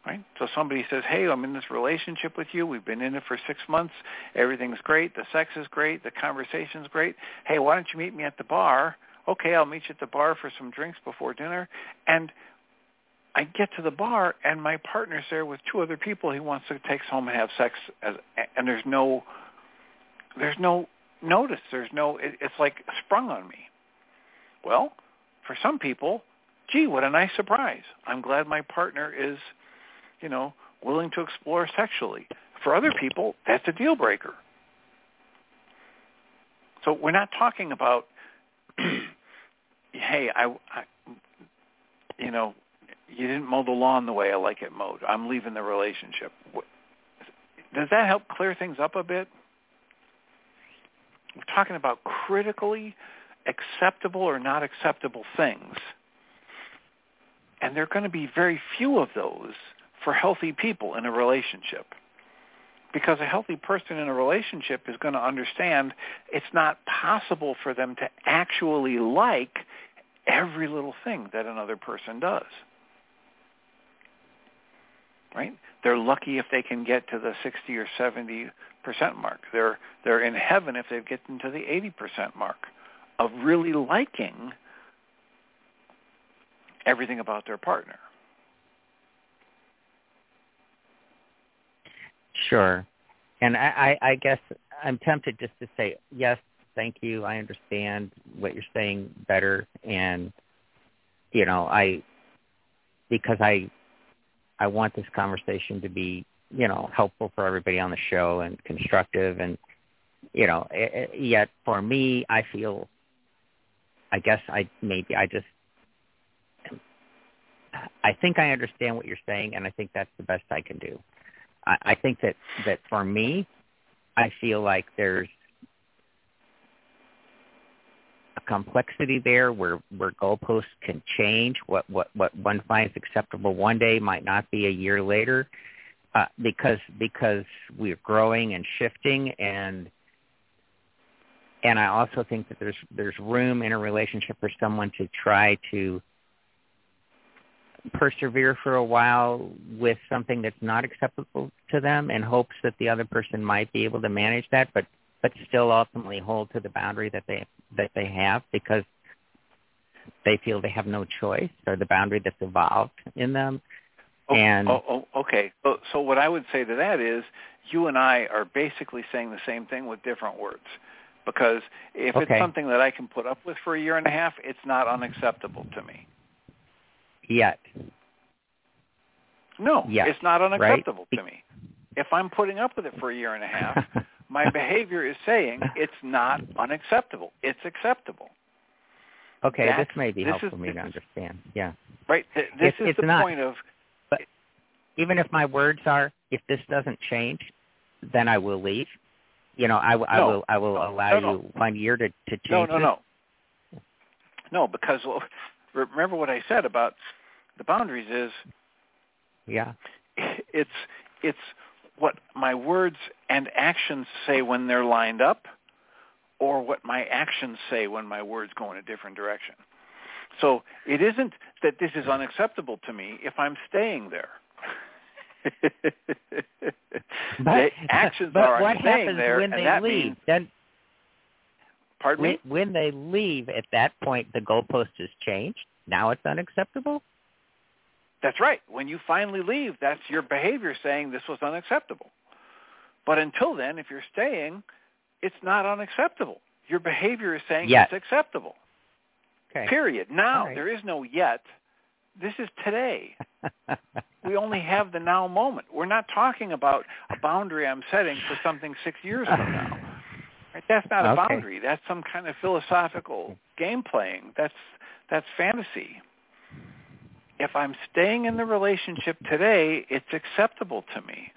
right? So somebody says, hey, I'm in this relationship with you. We've been in it for six months. Everything's great. The sex is great. The conversation's great. Hey, why don't you meet me at the bar? Okay, I'll meet you at the bar for some drinks before dinner. And I get to the bar, and my partner's there with two other people he wants to take home and have sex. As, and there's no, there's no notice. There's no, it, it's like sprung on me. Well, for some people, gee, what a nice surprise. I'm glad my partner is you know, willing to explore sexually. For other people, that's a deal breaker. So we're not talking about, hey, I, I, you know, you didn't mow the lawn the way I like it mowed. I'm leaving the relationship. Does that help clear things up a bit? We're talking about critically acceptable or not acceptable things. And there are going to be very few of those for healthy people in a relationship. Because a healthy person in a relationship is going to understand it's not possible for them to actually like every little thing that another person does. right? They're lucky if they can get to the 60 or 70 percent mark. They're they're in heaven if they get into the 80 percent mark of really liking everything about their partner. Sure. And I, I, I guess I'm tempted just to say, yes, thank you. I understand what you're saying better. And, you know, I, because I, I want this conversation to be, you know, helpful for everybody on the show and constructive. And, you know, it, it, yet for me, I feel, I guess I, maybe I just, I think I understand what you're saying, and I think that's the best I can do. I, I think that that for me, I feel like there's a complexity there where where goalposts can change. What what what one finds acceptable one day might not be a year later, uh, because because we're growing and shifting and and I also think that there's there's room in a relationship for someone to try to persevere for a while with something that's not acceptable to them in hopes that the other person might be able to manage that but but still ultimately hold to the boundary that they that they have because they feel they have no choice or the boundary that's evolved in them. Oh, and oh, oh, okay. So, so what i would say to that is you and i are basically saying the same thing with different words because if okay. it's something that i can put up with for a year and a half it's not unacceptable to me yet. No, yes, it's not unacceptable right? to me. If I'm putting up with it for a year and a half, my behavior is saying it's not unacceptable. It's acceptable. Okay, That's, this may be this helpful for me to understand. Yeah. Right. This it's, is the not, point of. But even if my words are, if this doesn't change, then I will leave. You know, I, I no, will. I will no, allow no, you one year to to change. No, no, this. no. No, because remember what I said about the boundaries is yeah. it's it's what my words and actions say when they're lined up or what my actions say when my words go in a different direction. So it isn't that this is unacceptable to me if i'm staying there. But, actions but are what I'm happens there, when they that leave? means, then pardon when, me when they leave at that point the goalpost has changed? Now it's unacceptable That's right. When you finally leave, that's your behavior saying this was unacceptable. But until then, if you're staying, it's not unacceptable. Your behavior is saying Yet. it's acceptable. Okay. Period. Now, right. there is no yet. This is today. we only have the now moment. We're not talking about a boundary I'm setting for something six years from now. Right? That's not a Okay. boundary. That's some kind of philosophical game playing. That's that's fantasy if I'm staying in the relationship today, it's acceptable to me.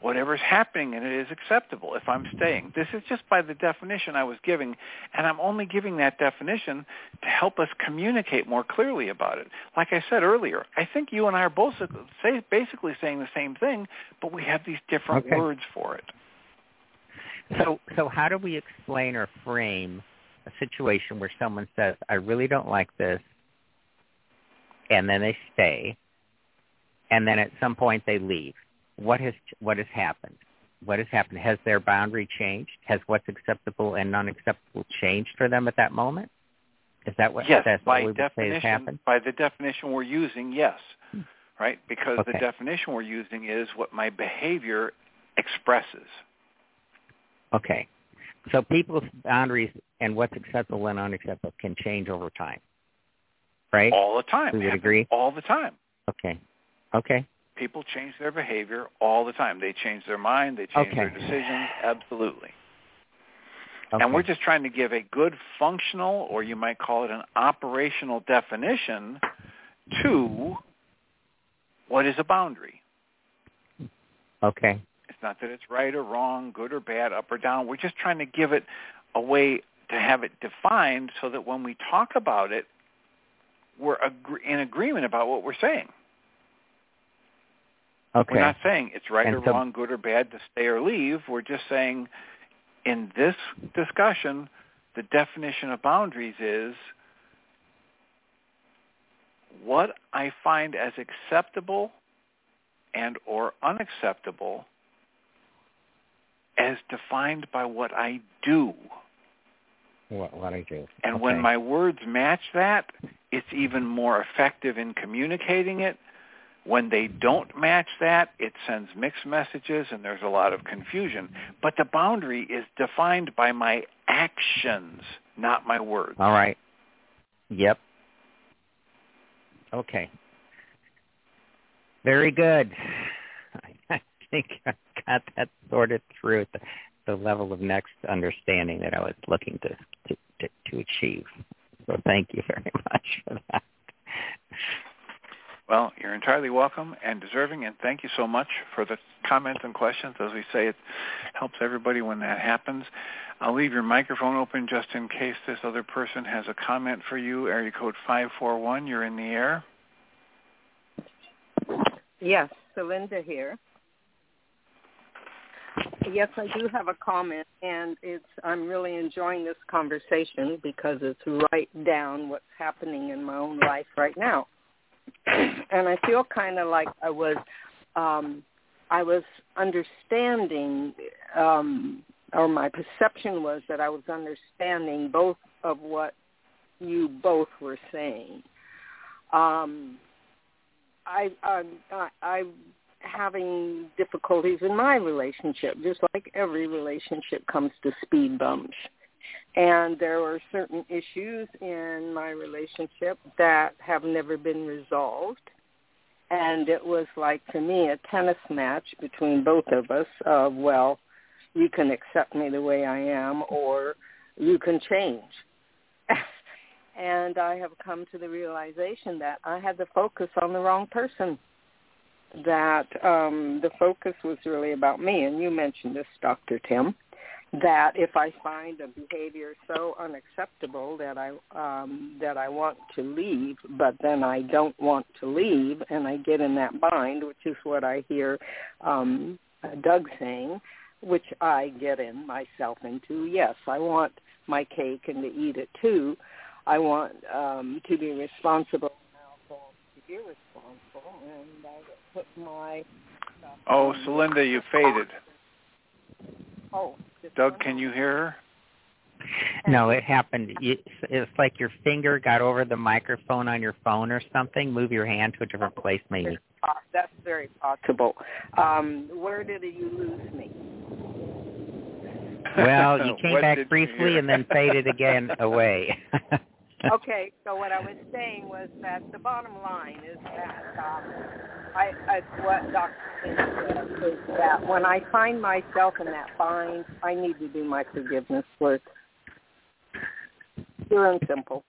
Whatever's happening in it is acceptable if I'm staying. This is just by the definition I was giving, and I'm only giving that definition to help us communicate more clearly about it. Like I said earlier, I think you and I are both say, basically saying the same thing, but we have these different Okay. words for it. So, so how do we explain or frame a situation where someone says, "I really don't like this," and then they stay, and then at some point they leave? What has what has happened? What has happened? Has their boundary changed? Has what's acceptable and non-acceptable changed for them at that moment? Is that what yes, that's by what we would say has definition, happened? by the definition we're using, yes, hmm. right? Because the definition we're using is what my behavior expresses. Okay. So people's boundaries and what's acceptable and unacceptable can change over time, right? all the time. We would agree? All the time. Okay. Okay. People change their behavior all the time. They change their mind. They change their Okay. decisions. Absolutely. okay. And we're just trying to give a good functional, or you might call it an operational definition to what is a boundary. okay. It's not that it's right or wrong, good or bad, up or down. We're just trying to give it a way to have it defined so that when we talk about it, we're agree- in agreement about what we're saying. Okay. We're not saying it's right And or so- wrong, good or bad to stay or leave. We're just saying in this discussion, the definition of boundaries is what I find as acceptable and or unacceptable as defined by what I do. What, what I do. And okay. when my words match that, it's even more effective in communicating it. When they don't match that, it sends mixed messages and there's a lot of confusion. But the boundary is defined by my actions, not my words. All right. Yep. Okay. Very good. I think I've got that sorted through the, the level of next understanding that I was looking to, to, to, to achieve. So thank you very much for that. Well, you're entirely welcome and deserving, and thank you so much for the comments and questions. As we say, it helps everybody when that happens. I'll leave your microphone open just in case this other person has a comment for you. Area code 541, you're in the air. Yes, Celinda here. Yes, I do have a comment, and it's I'm really enjoying this conversation because it's right down what's happening in my own life right now, and I feel kind of like I was um, I was understanding, um, or my perception was that I was understanding both of what you both were saying. Um, I, I, I, I'm having difficulties in my relationship, just like every relationship comes to speed bumps. And there were certain issues in my relationship that have never been resolved. And it was like, to me, a tennis match between both of us of, well, you can accept me the way I am or you can change. and I have come to the realization that I had to focus on the wrong person. That um, the focus was really about me, and you mentioned this, Dr. Tim. That if I find a behavior so unacceptable that I um, that I want to leave, but then I don't want to leave, and I get in that bind, which is what I hear um, Doug saying, which I get in myself into. Yes, I want my cake and to eat it too, I want um, to be responsible irresponsible, and I put my. Oh, Celinda, you faded. Oh. Doug, can you hear her? No, it happened. It's like your finger got over the microphone on your phone or something. Move your hand to a different place, maybe. That's very possible. Um, where did you lose me? Well, you came back briefly and then faded again away. okay, so what I was saying was that the bottom line is that um, I, I what Dr. King said is that when I find myself in that bind, I need to do my forgiveness work. Pure and simple.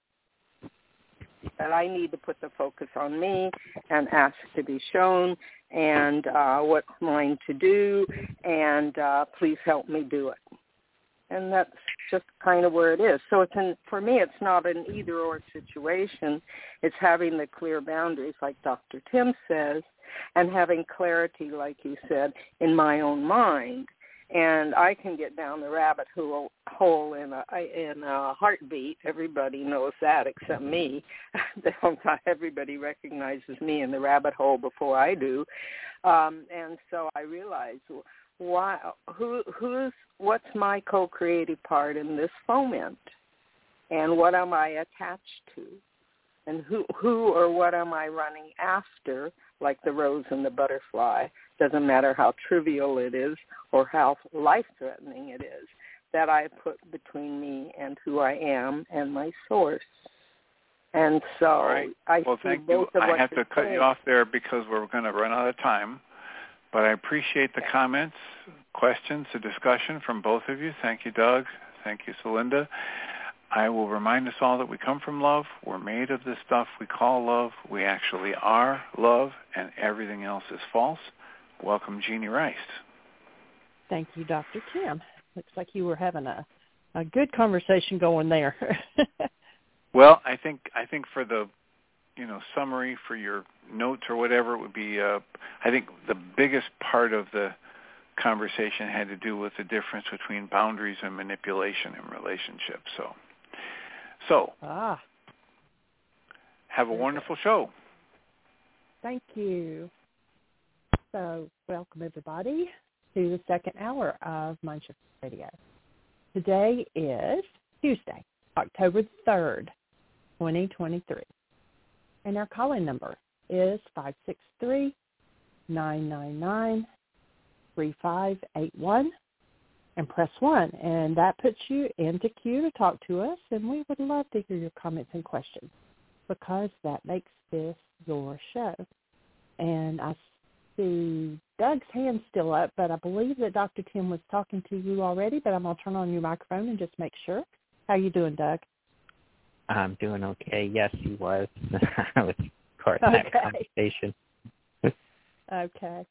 That I need to put the focus on me and ask to be shown and uh, what's mine to do, and uh, please help me do it and that's just kind of where it is. So it's an, for me, it's not an either or situation. It's having the clear boundaries, like Dr. Tim says, and having clarity, like you said, in my own mind. And I can get down the rabbit hole, in a in a heartbeat. Everybody knows that except me. Everybody recognizes me in the rabbit hole before I do. Um, and so I realize why who who's what's my co-creative part in this foment and what am i attached to and who who or what am i running after like the rose and the butterfly doesn't matter how trivial it is or how life threatening it is that i put between me and who i am and my source and so right. I well, thank you. I have to cut saying. you off there because we're going to run out of time. But I appreciate the comments, questions, the discussion from both of you. Thank you, Doug. Thank you, Celinda. I will remind us all that we come from love. We're made of this stuff we call love. We actually are love, and everything else is false. Welcome, Jeanie Ryce. Thank you, Dr. Tim. Looks like you were having a, a good conversation going there. well, I think I think for the you know summary for your notes or whatever it would be uh, i think the biggest part of the conversation had to do with the difference between boundaries and manipulation in relationships so. So. Ah. Have a wonderful show. Thank you. So welcome everybody to the second hour of Mindshift Radio. Today is Tuesday, October 3rd, 2023. And our calling number is 563-999-3581 and press 1. And that puts you into queue to talk to us. And we would love to hear your comments and questions because that makes this your show. And I see Doug's hand still up, but I believe that Dr. Tim was talking to you already, but I'm going to turn on your microphone and just make sure. How you doing, Doug? I'm doing okay. Yes, he was. I was part of that Okay. conversation. Okay.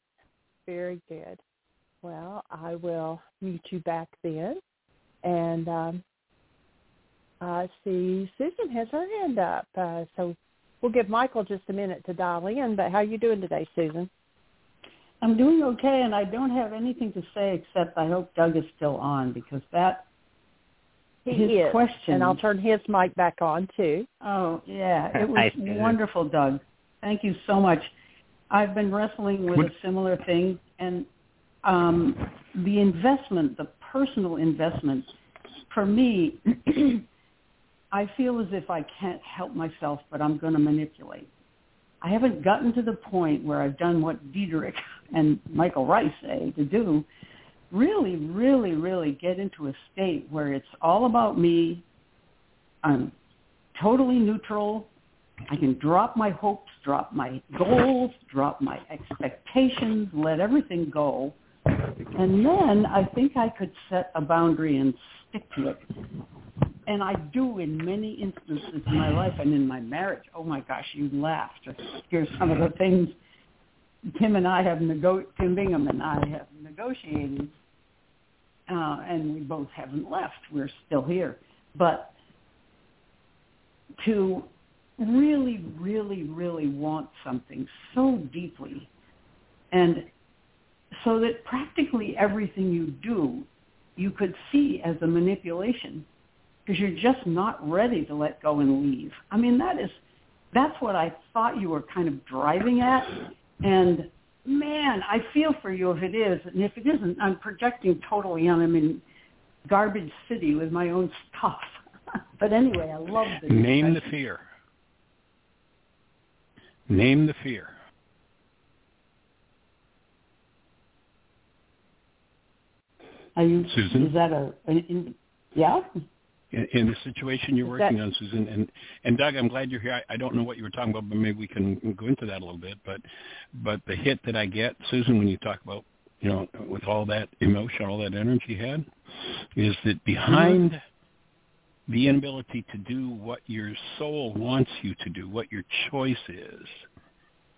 Very good. Well, I will meet you back then. And um, I see Susan has her hand up. Uh, so we'll give Michael just a minute to dial in. But how are you doing today, Susan? I'm doing okay, and I don't have anything to say except I hope Doug is still on because that He his is. question. And I'll turn his mic back on, too. Oh yeah, it was Hi, Susan. wonderful, Doug. Thank you so much. I've been wrestling with What- a similar thing, and um, the investment, the personal investment, for me, I feel as if I can't help myself, but I'm going to manipulate. I haven't gotten to the point where I've done what Diederik and Michael Ryce say to do. Really, really, really get into a state where it's all about me. I'm totally neutral. I can drop my hopes, drop my goals, drop my expectations, let everything go. And then I think I could set a boundary and stick to it. And I do in many instances in my life and in my marriage. Oh my gosh, you laugh hear some of the things Tim and I have nego- Tim Bingham and I have negotiated. Uh, and we both haven't left. We're still here. But to really, really, really want something so deeply and so that practically everything you do you could see as a manipulation because you're just not ready to let go and leave. I mean, that is, that's what I thought you were kind of driving at. And man, I feel for you if it is. And if it isn't, I'm projecting totally on I'm in garbage city with my own stuff. but anyway, I love the Name the fear. Name the fear. Are you, Susan? Is that a, an, in, yeah? In, in the situation you're Is that- working on, Susan, and and Doug, I'm glad you're here. I, I don't know what you were talking about, but maybe we can go into that a little bit. But but the hit that I get, Susan, when you talk about you know with all that emotion, all that energy you had, is that behind the inability to do what your soul wants you to do, what your choice is,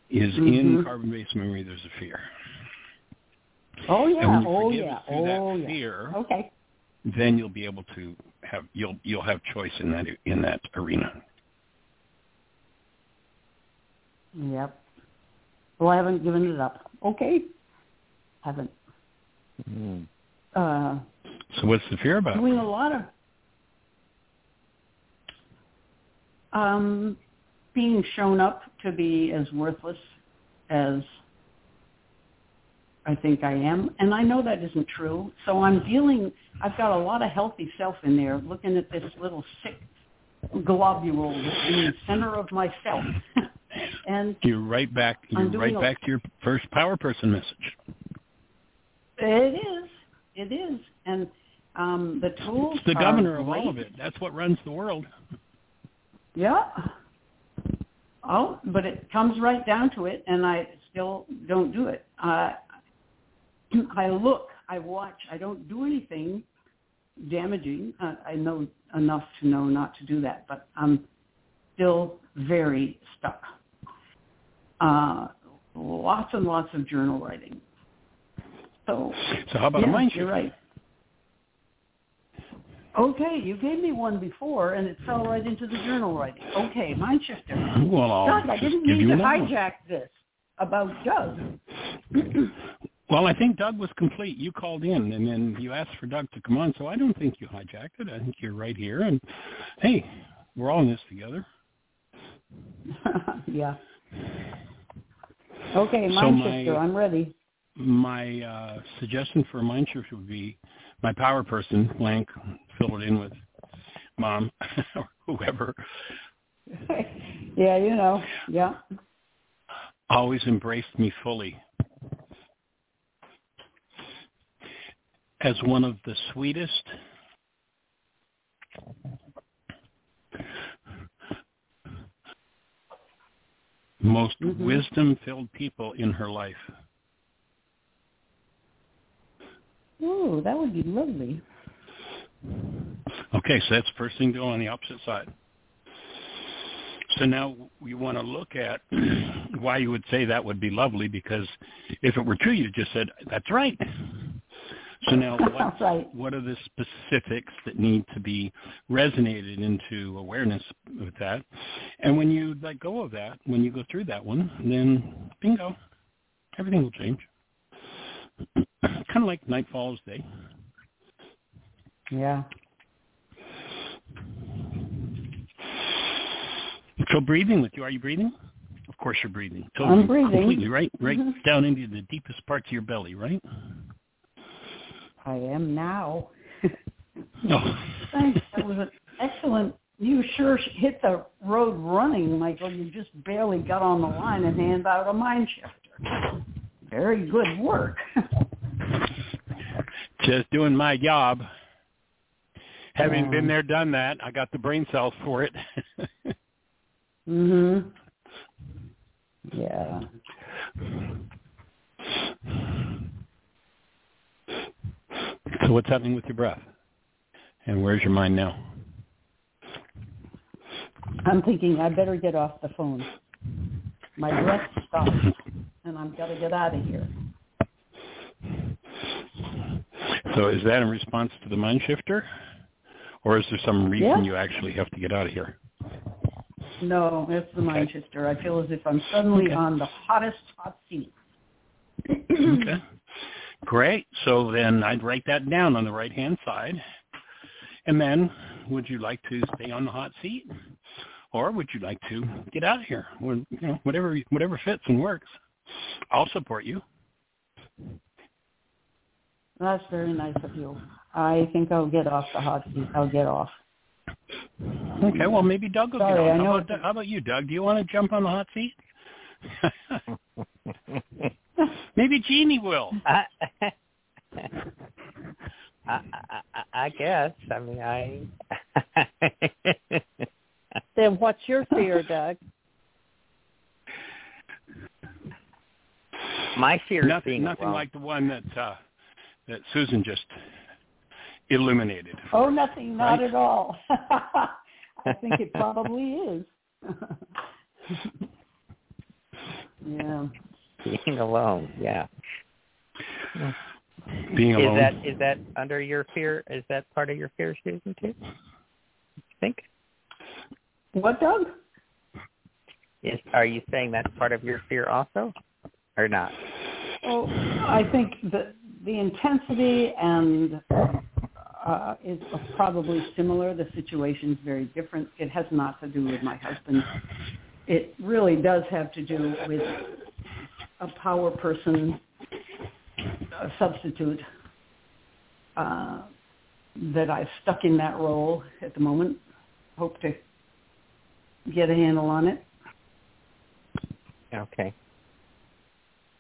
is in Mhm. carbon-based memory. There's a fear. Oh yeah, oh yeah, through that oh yeah. fear, Okay. then you'll be able to have you'll you'll have choice in that in that arena. Yep. Well, I haven't given it up. Okay. Haven't. Mm. Uh, So what's the fear about? doing a lot of um, being shown up to be as worthless as I think I am, and I know that isn't true. So I'm dealing. I've got a lot of healthy self in there, looking at this little sick globule in the center of myself, and You're right back. You're right a- back to your first power person message. it is, it is, and um, the tools. It's the governor of all of it. That's what runs the world. Yeah. Oh, but it comes right down to it, and I still don't do it. Uh, I look, I watch, I don't do anything damaging. Uh, I know enough to know not to do that, but I'm still very stuck. Uh, lots and lots of journal writing. So, So how about yeah, a mind you're shift? right. Okay, you gave me one before, and it fell right into the journal writing. Okay, mind shifter. Well, I'll Doug, I didn't mean to another one. hijack this about Doug. Well, I think Doug was complete. You called in, and then you asked for Doug to come on. So I don't think you hijacked it. I think you're right here. And hey, we're all in this together. yeah. Okay, mind so my, shifter, I'm ready. My uh, suggestion for a mind shifter would be my power person, blank, fill it in with mom or whoever. yeah, you know, yeah. Always embraced me fully. As one of the sweetest, most mm-hmm. wisdom-filled people in her life. Oh, that would be lovely. Okay, so that's the first thing to go on the opposite side. So now we want to look at why you would say that would be lovely because if it were true, you just said, that's right. So now what, right. what are the specifics that need to be resonated into awareness with that? And when you let go of that, when you go through that one, then bingo, everything will change. kind of like night falls day. Yeah. So breathing with you, are you breathing? Of course you're breathing. Totally, I'm breathing. Completely, right? Right mm-hmm. down into the deepest parts of your belly, right? I am now. oh. Thanks. That was an excellent. You sure hit the road running, Michael. You just barely got on the line and hand out a mind shifter. Very good work. just doing my job. Having been there, done that, I got the brain cells for it. mhm. Yeah. So what's happening with your breath? And where's your mind now? I'm thinking I better get off the phone. My breath stopped, and I've got to get out of here. So is that in response to the mind shifter? Or is there some reason yeah. you actually have to get out of here? No, it's the mind shifter. I feel as if I'm suddenly okay. on the hottest hot seat. okay. Great. So then I'd write that down on the right-hand side. And then would you like to stay on the hot seat? Or would you like to get out of here? Or, you know, whatever, whatever fits and works. I'll support you. That's very nice of you. I think I'll get off the hot seat. I'll get off. Okay, well maybe Doug will Sorry, get on. I know how, about, how about you, Doug? Do you want to jump on the hot seat? maybe Jeanie will. I, I, I, I guess. I mean, I. then what's your fear, Doug? My fear nothing, is being nothing alone. like the one that uh, that Susan just illuminated. Oh, nothing, not right? at all. I think it probably is. Yeah. Being alone, yeah. Being alone. Is that is that under your fear? Is that part of your fear, Susan, too? Think? What, Doug? Is are you saying that's part of your fear also, or not? Well, I think that the intensity and uh, is probably similar. The situation is very different. It has not to do with my husband. It really does have to do with a power person a substitute uh, that I've stuck in that role at the moment. Hope to get a handle on it. Okay.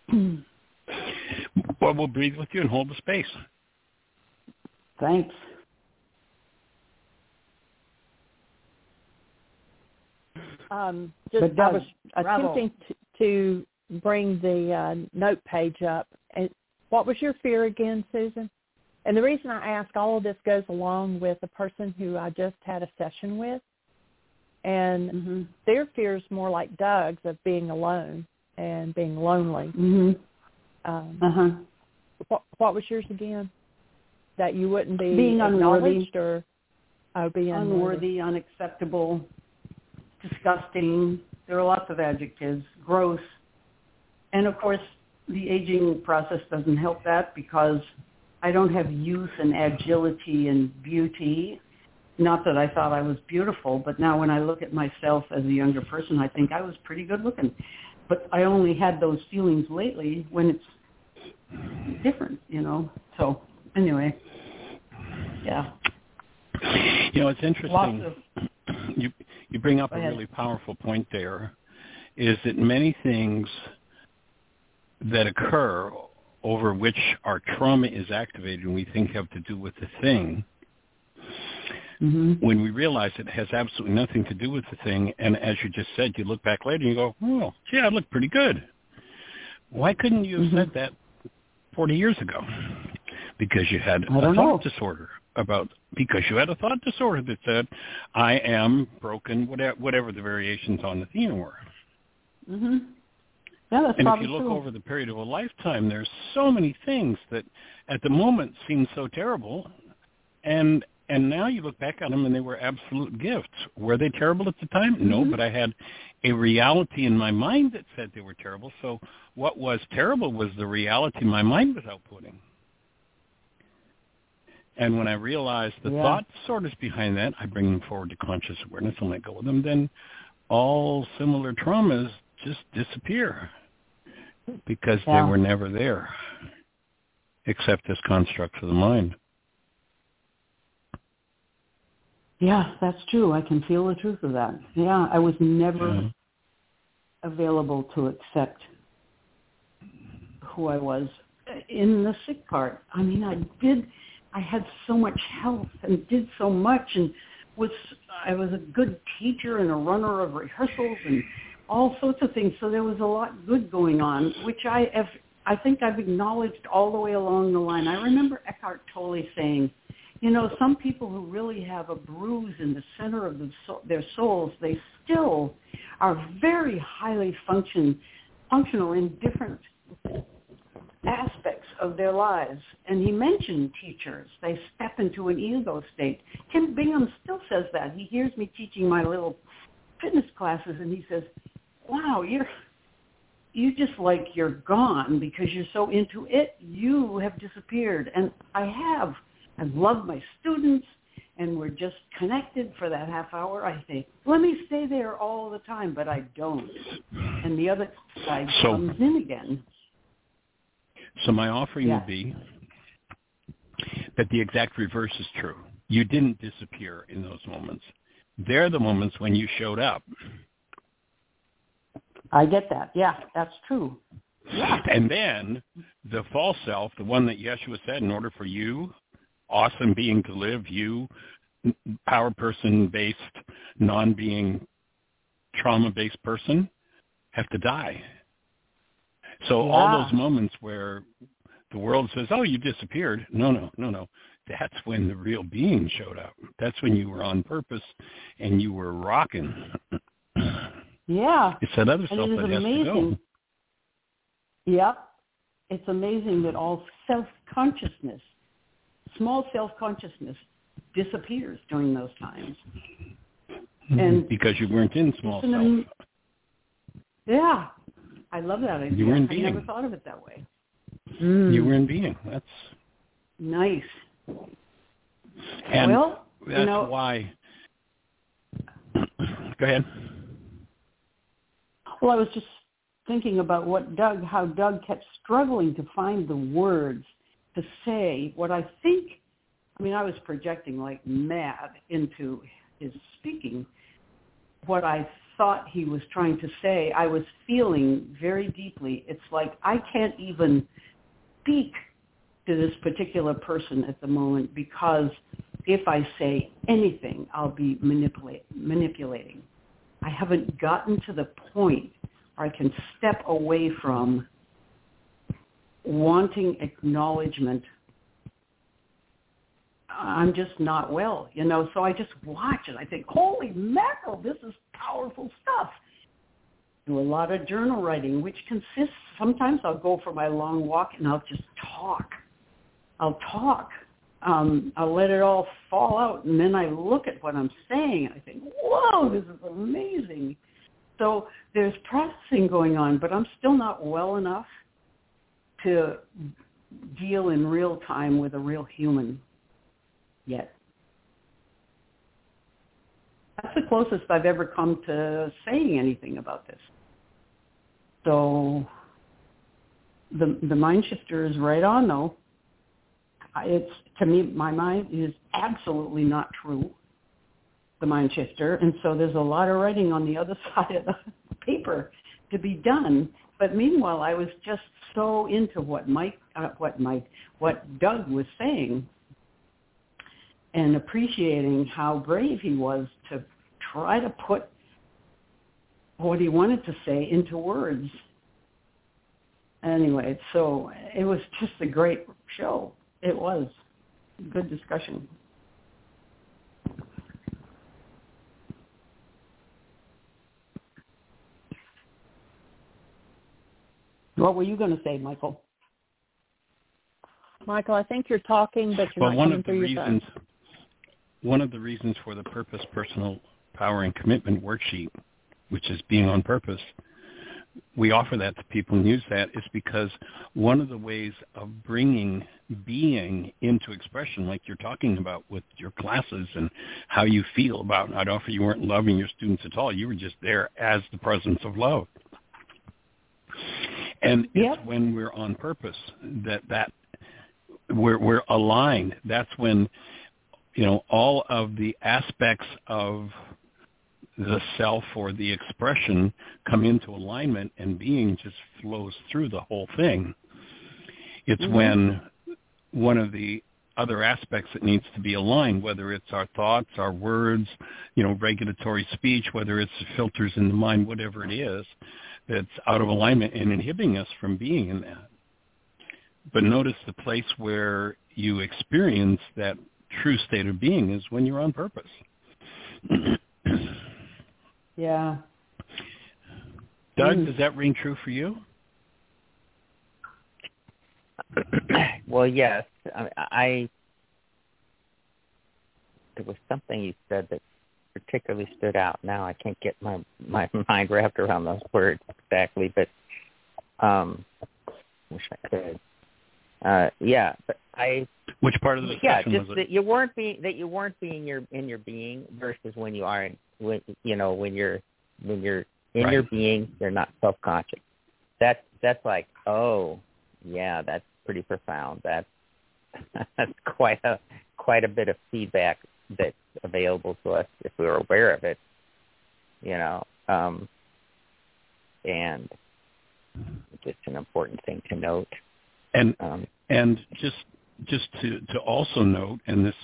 Well, we'll breathe with you and hold the space. Thanks. Um, just I was attempting to, to bring the uh, note page up. And what was your fear again, Susan? And the reason I ask all of this goes along with a person who I just had a session with, and mm-hmm. their fear is more like Doug's of being alone and being lonely. Mm-hmm. Um, uh-huh. What, what was yours again? That you wouldn't be being unworthy or oh, being unworthy, unacceptable, disgusting. There are lots of adjectives. Gross, and of course, the aging process doesn't help that because I don't have youth and agility and beauty. Not that I thought I was beautiful, but now when I look at myself as a younger person, I think I was pretty good looking. but I only had those feelings lately when it's different, you know. So anyway, yeah. You know, it's interesting. Lots Of, you you bring up a really powerful point there. Is that many things that occur over which our trauma is activated and we think have to do with the thing, hmm when we realize it has absolutely nothing to do with the thing, and as you just said, you look back later and you go, oh, gee, I look pretty good. Why couldn't you have Mhm. said that 40 years ago? Because you had a thought know. disorder about, because you had a thought disorder that said, I am broken, whatever, whatever the variations on the theme were. Mm-hmm. Yeah, that's And if you look true. over the period of a lifetime, there's so many things that at the moment seem so terrible, and and now you look back on them and they were absolute gifts. Were they terrible at the time? No, Mhm. but I had a reality in my mind that said they were terrible. So what was terrible was the reality my mind was outputting. And when I realize the Yeah. thought disorders behind that, I bring them forward to conscious awareness and let go of them. Then all similar traumas just disappear because Yeah. they were never there, except as constructs of the mind. Yeah, that's true. I can feel the truth of that. Yeah, I was never Yeah. available to accept who I was in the sick part. I mean, I did. I had so much health and did so much, and was I was a good teacher and a runner of rehearsals and all sorts of things. So there was a lot good going on, which I have. I think I've acknowledged all the way along the line. I remember Eckhart Tolle saying, you know, some people who really have a bruise in the center of the, so- their souls, they still are very highly function, functional in different aspects of their lives. And he mentioned teachers. They step into an ego state. Tim Bingham still says that. He hears me teaching my little fitness classes and he says, wow, you're, you just like you're gone because you're so into it. You have disappeared. And I have. I love my students and we're just connected for that half hour. I think, let me stay there all the time, but I don't. And the other side So- comes in again. So my offering Yeah. would be that the exact reverse is true. You didn't disappear in those moments. They're the moments when you showed up. I get that. Yeah, that's true. Yeah. And then the false self, the one that Yeshua said, in order for you, awesome being to live, you, power person based, non being trauma based person, have to die. So all those moments where the world says, "Oh, you disappeared," no, no, no, no. That's when hmm. the real being showed up. That's when you were on purpose and you were rocking. Yeah. It's that other And self it is that has to amazing. go. Yep. It's amazing that all self-consciousness, small self-consciousness disappears during those times. Mm-hmm. And because you weren't in small an self. Yeah. I love that idea. You were in I never thought of it that way. Mm. You were in being. That's Nice. and well, that's you know, why. Go ahead. Well, I was just thinking about what Doug, how Doug kept struggling to find the words to say what I think. I mean, I was projecting like mad into his speaking. What I thought he was trying to say, I was feeling very deeply. It's like I can't even speak to this particular person at the moment because if I say anything, I'll be manipulate, manipulating. I haven't gotten to the point where I can step away from wanting acknowledgement. I'm just not well, you know, so I just watch and I think, holy mackerel, this is powerful stuff. Do a lot of journal writing, which consists, sometimes I'll go for my long walk and I'll just talk. I'll talk. Um, I'll let it all fall out and then I look at what I'm saying and I think, whoa, this is amazing. So there's processing going on, but I'm still not well enough to deal in real time with a real human yet. That's the closest I've ever come to saying anything about this. So the the mind shifter is right on though. It's to me, my mind is absolutely not true. The mind shifter, and so there's a lot of writing on the other side of the paper to be done. But meanwhile, I was just so into what Mike, uh, what Mike, what Doug was saying, and appreciating how brave he was to try to put what he wanted to say into words. Anyway, so it was just a great show. It was good discussion. What were you going to say, Michael? Michael, I think you're talking, but you're well, not one coming of the through reasons, your phone. One of the reasons for the Purpose, Personal Power, and Commitment worksheet, which is being on purpose, we offer that to people and use that is because one of the ways of bringing being into expression, like you're talking about with your classes and how you feel about, I'd offer you weren't loving your students at all. You were just there as the presence of love. And Yep. it's when we're on purpose that that we're we're aligned. That's when you know all of the aspects of the self or the expression come into alignment and being just flows through the whole thing. It's Mhm. when one of the other aspects that needs to be aligned, whether it's our thoughts, our words, you know, regulatory speech, whether it's filters in the mind, whatever it is, that's out of alignment and inhibiting us from being in that. But notice the place where you experience that true state of being is when you're on purpose. Yeah. Doug, Mm. does that ring true for you? well, yes. I, I there was something you said that particularly stood out. Now I can't get my my mind wrapped around those words exactly, but um, wish I could. Uh, yeah, but I Which part of the yeah, just was that it? you weren't being that you weren't being your in your being versus when you are in when you know when you're when you're in your being you're not self conscious. That's that's like oh yeah that's pretty profound. That's that's quite a quite a bit of feedback that's available to us if we're aware of it. You know, um, and it's an important thing to note. And Um, and just just to to also note, and this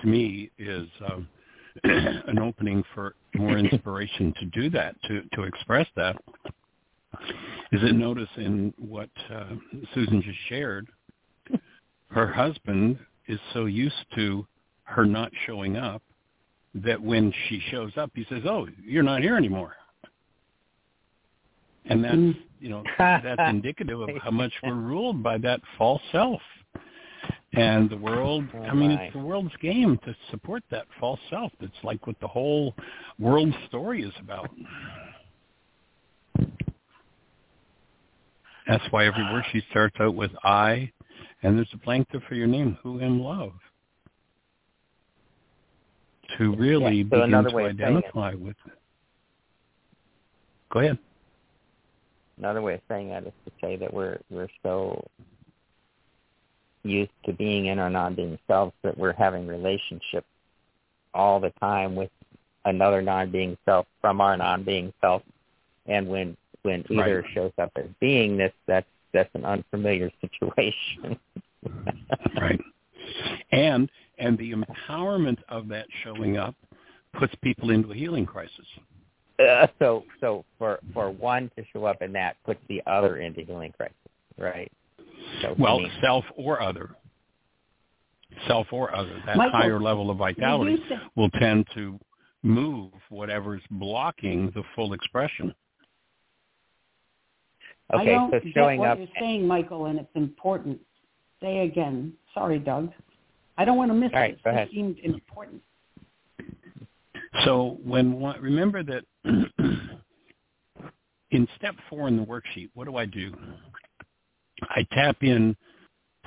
to me is um, an opening for more inspiration to do that, to to express that. Is that notice in what uh, Susan just shared? Her husband is so used to her not showing up that when she shows up, he says, "Oh, you're not here anymore." And that's Mm. you know that's indicative of how much we're ruled by that false self. And the world, Oh, I mean, it's the world's game to support that false self. It's like what the whole world story is about. That's why every worksheet starts out with I, and there's a blank there for your name, who am love. To really Yeah, so begin to way of it. identify with it. Go ahead. Another way of saying that is to say that we're we're so used to being in our non-being selves that we're having relationships all the time with another non-being self from our non-being self, and when when either Right. shows up as beingness, that's that's an unfamiliar situation. right. And and the empowerment of that showing up puts people into a healing crisis. Uh, so so for for one to show up in that puts the other into healing crisis, right? So Well, me- self or other. Self or other. That Michael, higher level of vitality say- will tend to move whatever's blocking the full expression. I okay, don't so get showing what up. you're saying, Michael, and it's important. Say again. Sorry, Doug. I don't want to miss All right, this. go This ahead. seemed important. So when one, remember that in step four in the worksheet, what do I do? I tap in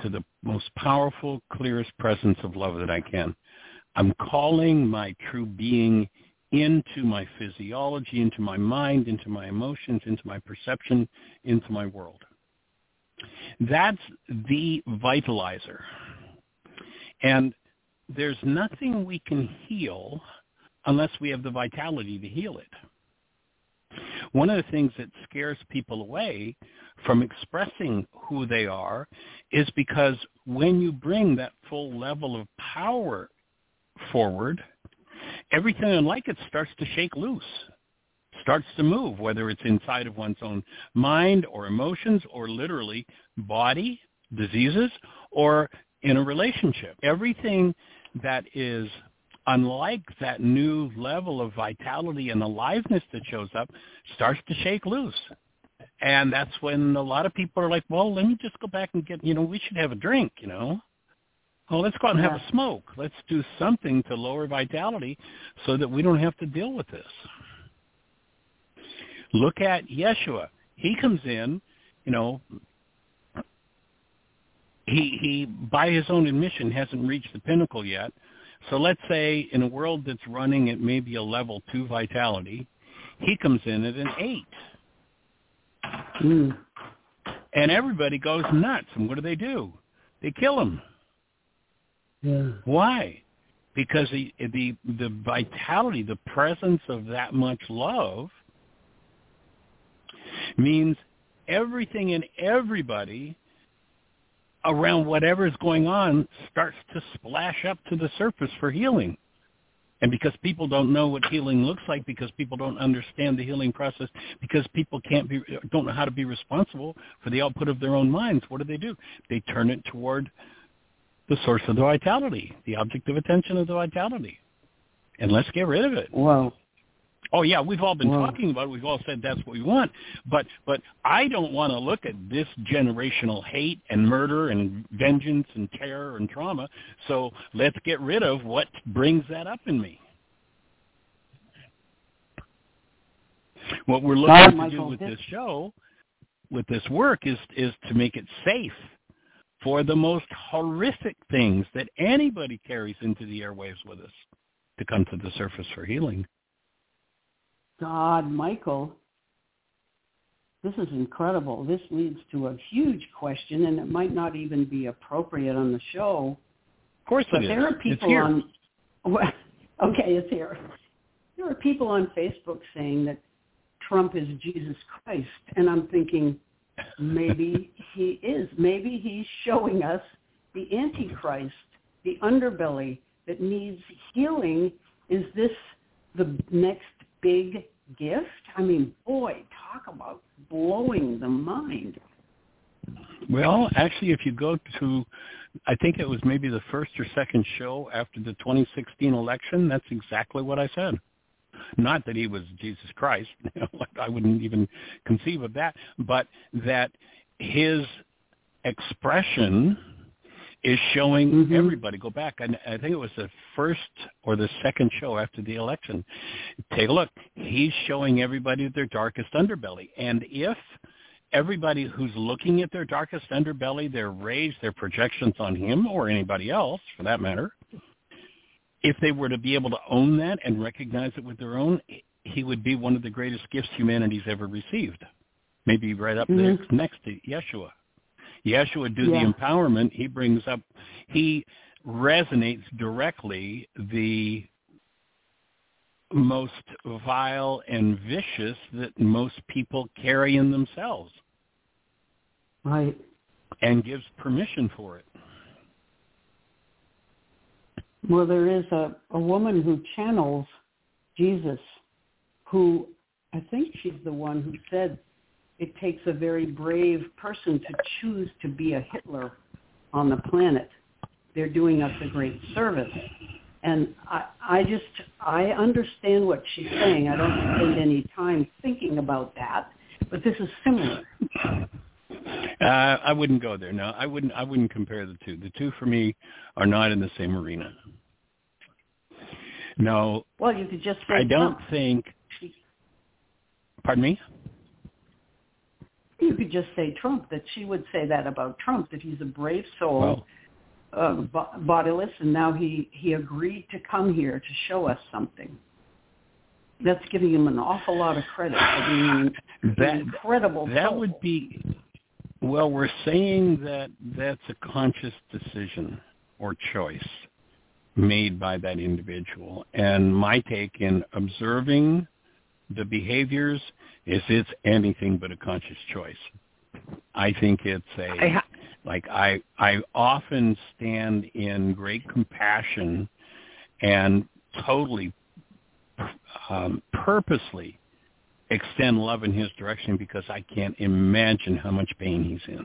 to the most powerful, clearest presence of love that I can. I'm calling my true being into my physiology, into my mind, into my emotions, into my perception, into my world. That's the vitalizer. And there's nothing we can heal unless we have the vitality to heal it. One of the things that scares people away from expressing who they are is because when you bring that full level of power forward, everything unlike it starts to shake loose, starts to move, whether it's inside of one's own mind or emotions or literally body, diseases, or in a relationship. Everything that is unlike that new level of vitality and aliveness that shows up starts to shake loose. And that's when a lot of people are like, well, let me just go back and get, you know, we should have a drink, you know. Well, let's go out and have a smoke. Let's do something to lower vitality so that we don't have to deal with this. Look at Yeshua. He comes in, you know, he he by his own admission hasn't reached the pinnacle yet. So let's say in a world that's running at maybe a level two vitality, he comes in at an eight. Mm. And everybody goes nuts. And what do they do? They kill him. Yeah. Why? Because the the the vitality, the presence of that much love means everything and everybody around whatever is going on starts to splash up to the surface for healing. And because people don't know what healing looks like, because people don't understand the healing process, because people can't be don't know how to be responsible for the output of their own minds, what do they do? They turn it toward the source of the vitality, the object of attention of the vitality. And let's get rid of it. Well, Oh yeah, we've all been Well- talking about it. We've all said that's what we want. But but I don't want to look at this generational hate and murder and vengeance and terror and trauma. So let's get rid of what brings that up in me. What we're looking to Michael, do with this show, with this work, is is to make it safe for the most horrific things that anybody carries into the airwaves with us to come to the surface for healing. God, Michael, this is incredible. This leads to a huge question, and it might not even be appropriate on the show. Of course But it is. there are it's people here. on. Well, okay, it's here. There are people on Facebook saying that Trump is Jesus Christ, and I'm thinking maybe he is. Maybe he's showing us the Antichrist, the underbelly that needs healing. Is this the next big gift? I mean, boy, talk about blowing the mind. Well, actually, if you go to, I think it was maybe the first or second show after the 2016 election, that's exactly what I said. Not that he was Jesus Christ, I wouldn't even conceive of that, but that his expression is showing Mhm. everybody. Go back, and I think it was the first or the second show after the election. Take a look. He's showing everybody their darkest underbelly, and if everybody who's looking at their darkest underbelly, their rage, their projections on him or anybody else, for that matter, if they were to be able to own that and recognize it with their own, he would be one of the greatest gifts humanity's ever received. Maybe right up there Mhm. next to Yeshua. Yeshua do Yeah. the empowerment. He brings up, he resonates directly the most vile and vicious that most people carry in themselves Right. and gives permission for it. Well, there is a, a woman who channels Jesus, who I think she's the one who said it takes a very brave person to choose to be a Hitler on the planet. They're doing us a great service. And I, I just, I understand what she's saying. I don't spend any time thinking about that, but this is similar. Uh, I wouldn't go there. No, I wouldn't. I wouldn't compare the two. The two for me are not in the same arena. No, Well, you could just say I don't Trump. think. Pardon me. You could just say Trump, that she would say that about Trump, that he's a brave soul, Well, uh, bo- bodiless, and now he, he agreed to come here to show us something. that's giving him an awful lot of credit for being that, incredible. That soul. would be. Well, we're saying that that's a conscious decision or choice made by that individual. And my take in observing the behaviors is it's anything but a conscious choice. I think it's a like I I often stand in great compassion and totally um, purposely extend love in his direction because I can't imagine how much pain he's in.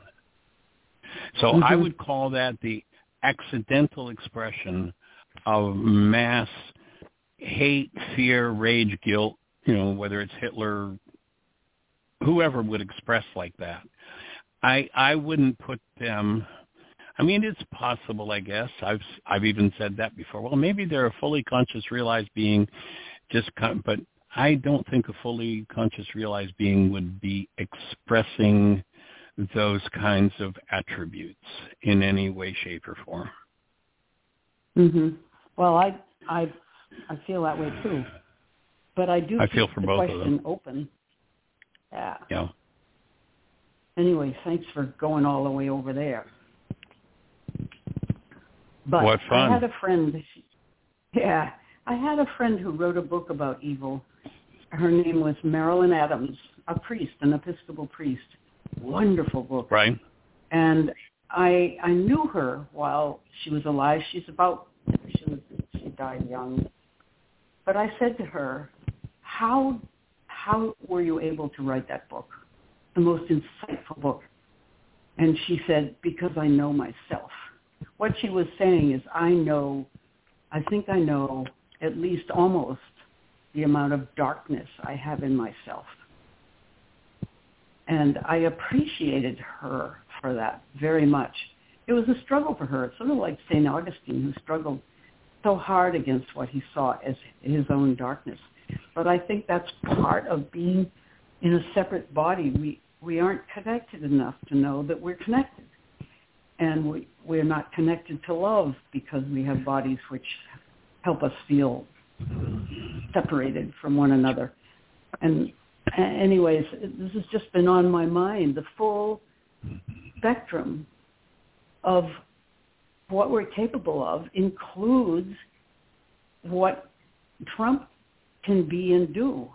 So mm-hmm. I would call that the accidental expression of mass hate, fear, rage, guilt, you know, whether it's Hitler, whoever would express like that. I I wouldn't put them I mean, it's possible, I guess. I've I've even said that before. Well, maybe they're a fully conscious, realized being, just but I don't think a fully conscious, realized being would be expressing those kinds of attributes in any way, shape, or form. Mhm. Well, I I I feel that way too, but I do I feel for both of them. open. Yeah. Yeah. Anyway, thanks for going all the way over there. But what fun. I had a friend. Yeah, I had a friend who wrote a book about evil. Her name was Marilyn Adams, a priest, an Episcopal priest. Wonderful book. Right. And I I knew her while she was alive. She's about she was she died young. But I said to her, "How how were you able to write that book? The most insightful book." And she said, "Because I know myself." what she was saying is I know, I think I know at least almost the amount of darkness I have in myself. And I appreciated her for that very much. It was a struggle for her. It's sort of like St. Augustine who struggled so hard against what he saw as his own darkness. But I think that's part of being in a separate body. We, we aren't connected enough to know that we're connected and we, we're not connected to love because we have bodies which help us feel separated from one another. And anyways, this has just been on my mind, the full spectrum of what we're capable of includes what Trump can be and do.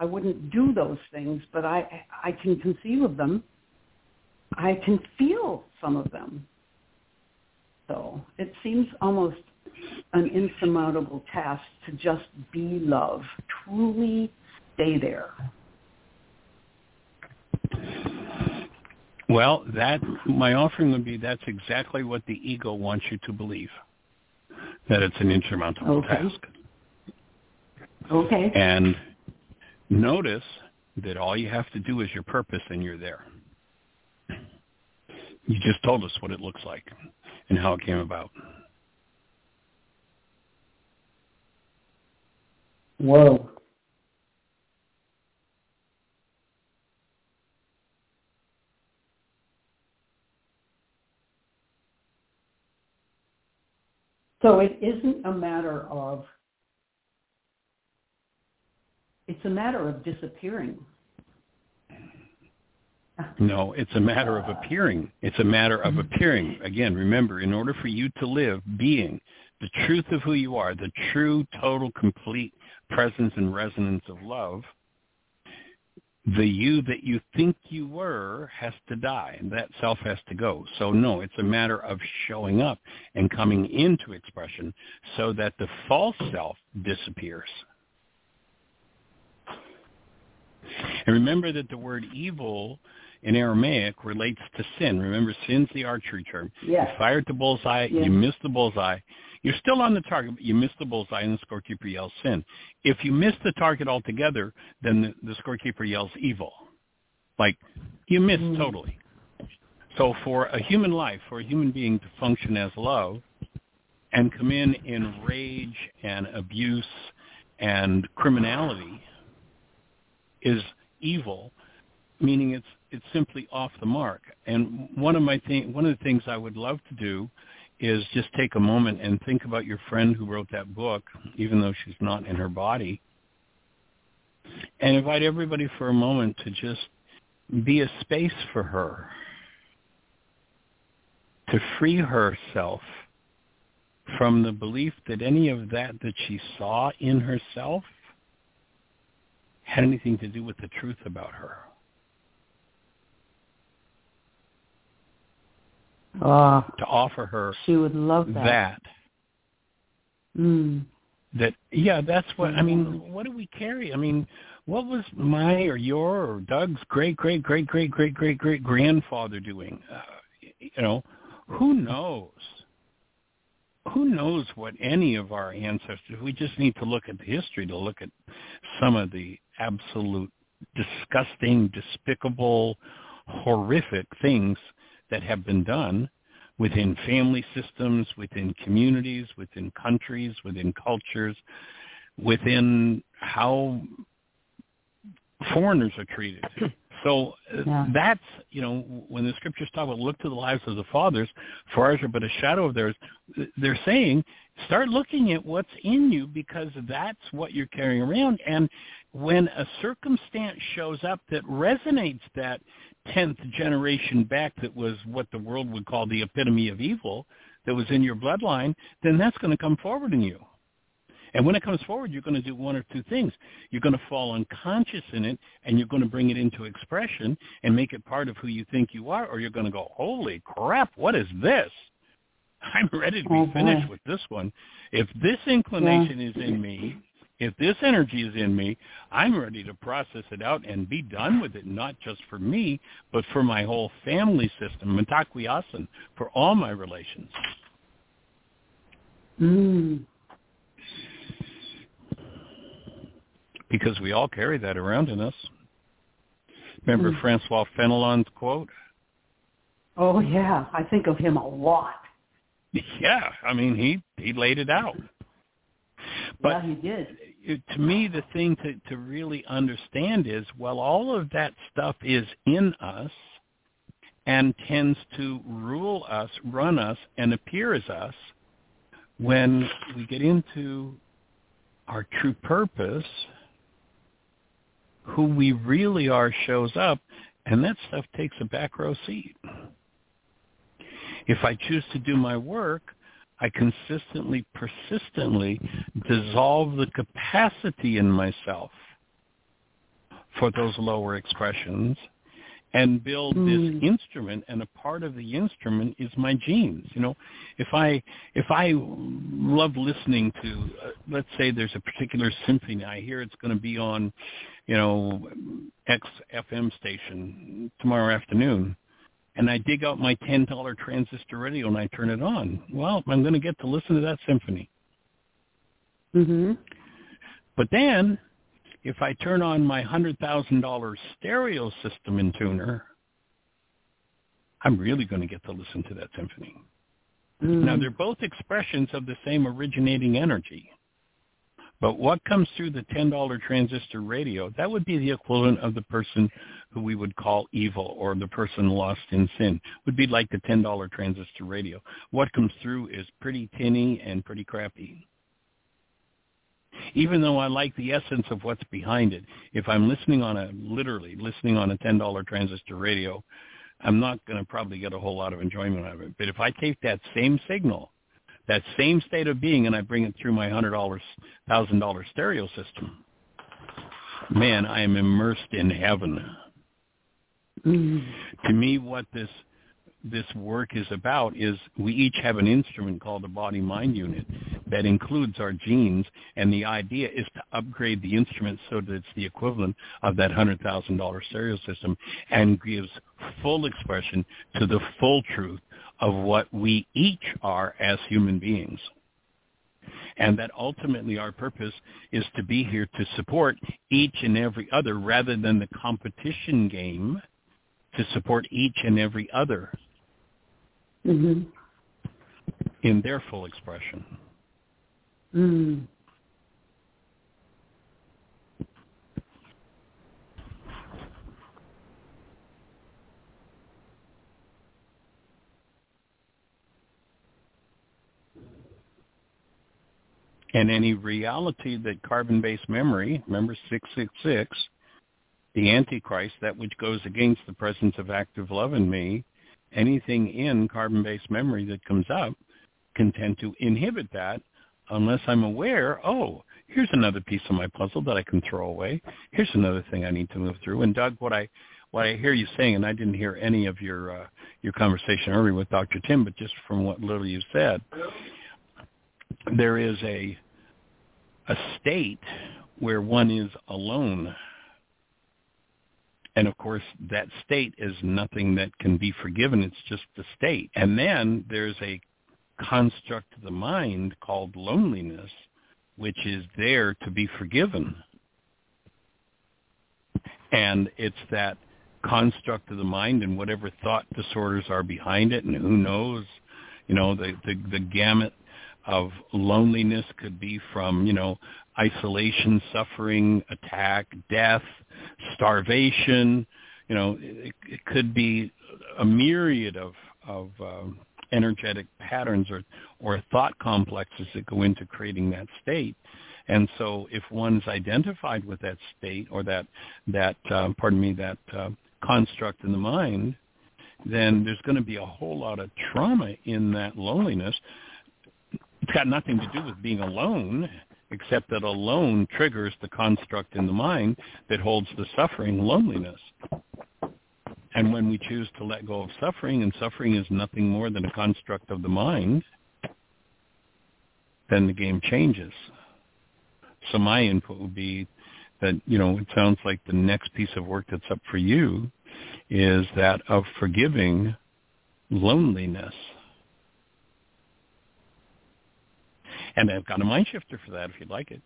I wouldn't do those things, but I I can conceive of them I can feel some of them. So it seems almost an insurmountable task to just be love, truly stay there. Well, that my offering would be that's exactly what the ego wants you to believe. That it's an insurmountable okay. task. Okay. And notice that all you have to do is your purpose and you're there. You just told us what it looks like and how it came about. Whoa. So it isn't a matter of, it's a matter of disappearing. No, it's a matter of appearing. It's a matter of appearing. Again, remember, in order for you to live, being the truth of who you are, the true, total, complete presence and resonance of love, the you that you think you were has to die, and that self has to go. So no, it's a matter of showing up and coming into expression so that the false self disappears. And remember that the word evil in Aramaic relates to sin. Remember, sin's the archery term. Yes. You fired the bullseye, yes. you missed the bullseye. You're still on the target, but you missed the bullseye, and the scorekeeper yells sin. If you miss the target altogether, then the, the scorekeeper yells evil. Like, you missed mm. totally. So for a human life, for a human being to function as love and come in in rage and abuse and criminality is evil, meaning it's it's simply off the mark. And one of my thing, one of the things I would love to do is just take a moment and think about your friend who wrote that book, even though she's not in her body, and invite everybody for a moment to just be a space for her to free herself from the belief that any of that that she saw in herself had anything to do with the truth about her. Uh, to offer her she would love that. That. Mm. That yeah, that's what I mean. What do we carry? I mean, what was my or your or Doug's great great great great great great great grandfather doing? Uh, you know, who knows? Who knows what any of our ancestors? We just need to look at the history to look at some of the absolute disgusting, despicable, horrific things that have been done within family systems, within communities, within countries, within cultures, within how foreigners are treated. So uh, yeah. that's, you know, when the scriptures talk about look to the lives of the fathers, for ours are but a shadow of theirs, they're saying start looking at what's in you because that's what you're carrying around. And when a circumstance shows up that resonates that 10th generation back that was what the world would call the epitome of evil that was in your bloodline, then that's going to come forward in you. And when it comes forward, you're going to do one or two things. You're going to fall unconscious in it, and you're going to bring it into expression and make it part of who you think you are, or you're going to go, holy crap, what is this? I'm ready to be oh, finished with this one. If this inclination yeah. is in me, if this energy is in me, I'm ready to process it out and be done with it, not just for me, but for my whole family system, Mitakuye for all my relations. Mm. because we all carry that around in us. Remember mm. Francois Fenelon's quote? Oh yeah, I think of him a lot. Yeah, I mean he he laid it out. But yeah, he did. It, to me, the thing to to really understand is, well, all of that stuff is in us and tends to rule us, run us, and appear as us. When we get into our true purpose, who we really are shows up, and that stuff takes a back row seat. If I choose to do my work, I consistently, persistently dissolve the capacity in myself for those lower expressions and build this hmm. instrument and a part of the instrument is my genes you know if i if i love listening to uh, let's say there's a particular symphony i hear it's going to be on you know x fm station tomorrow afternoon and i dig out my ten dollar transistor radio and i turn it on well i'm going to get to listen to that symphony mhm but then if I turn on my $100,000 stereo system and tuner, I'm really going to get to listen to that symphony. Mm. Now, they're both expressions of the same originating energy. But what comes through the $10 transistor radio, that would be the equivalent of the person who we would call evil or the person lost in sin, would be like the $10 transistor radio. What comes through is pretty tinny and pretty crappy even though I like the essence of what's behind it. If I'm listening on a, literally listening on a $10 transistor radio, I'm not going to probably get a whole lot of enjoyment out of it. But if I take that same signal, that same state of being, and I bring it through my $100, $1,000 stereo system, man, I am immersed in heaven. To me, what this this work is about is we each have an instrument called a body-mind unit that includes our genes, and the idea is to upgrade the instrument so that it's the equivalent of that $100,000 stereo system and gives full expression to the full truth of what we each are as human beings. And that ultimately our purpose is to be here to support each and every other rather than the competition game to support each and every other mm-hmm. in their full expression. Mm. And any reality that carbon-based memory, remember 666, the Antichrist, that which goes against the presence of active love in me, anything in carbon-based memory that comes up can tend to inhibit that unless I'm aware, oh, here's another piece of my puzzle that I can throw away. Here's another thing I need to move through. And Doug, what I what I hear you saying, and I didn't hear any of your uh, your conversation earlier with Dr. Tim, but just from what little you said, there is a a state where one is alone. And of course, that state is nothing that can be forgiven. It's just the state. And then there's a construct of the mind called loneliness, which is there to be forgiven. And it's that construct of the mind and whatever thought disorders are behind it and who knows, you know, the, the, the gamut of loneliness could be from, you know, isolation, suffering, attack, death, starvation. You know, it, it could be a myriad of of um, energetic patterns or or thought complexes that go into creating that state. And so, if one's identified with that state or that that uh, pardon me that uh, construct in the mind, then there's going to be a whole lot of trauma in that loneliness it's got nothing to do with being alone, except that alone triggers the construct in the mind that holds the suffering, loneliness. And when we choose to let go of suffering, and suffering is nothing more than a construct of the mind, then the game changes. So my input would be that, you know, it sounds like the next piece of work that's up for you is that of forgiving loneliness And I've got a mind shifter for that if you'd like it.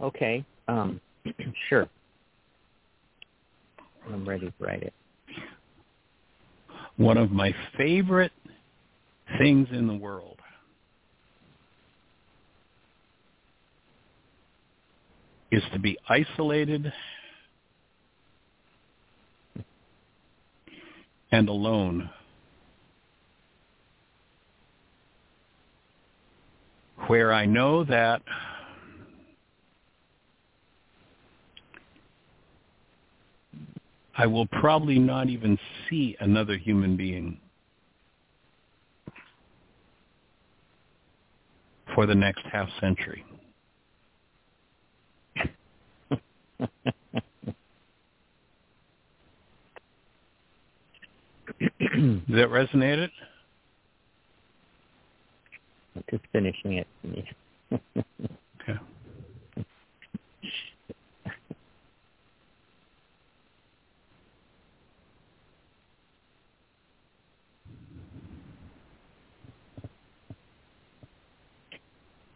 Okay. Um, sure. I'm ready to write it. One of my favorite things in the world is to be isolated and alone where I know that I will probably not even see another human being for the next half century. Does that resonate? Just finishing it. okay.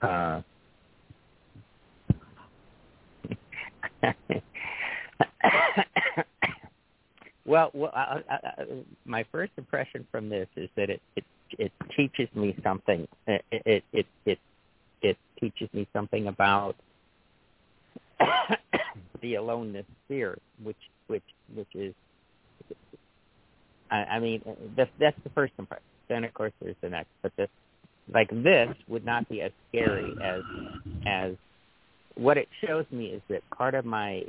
Uh, well, well I, I, I, my first impression from this is that it, it it teaches me something. It it it it, it teaches me something about the aloneness fear, which which which is. I, I mean, that's that's the first impression. Then of course there's the next, but this like this would not be as scary as as what it shows me is that part of my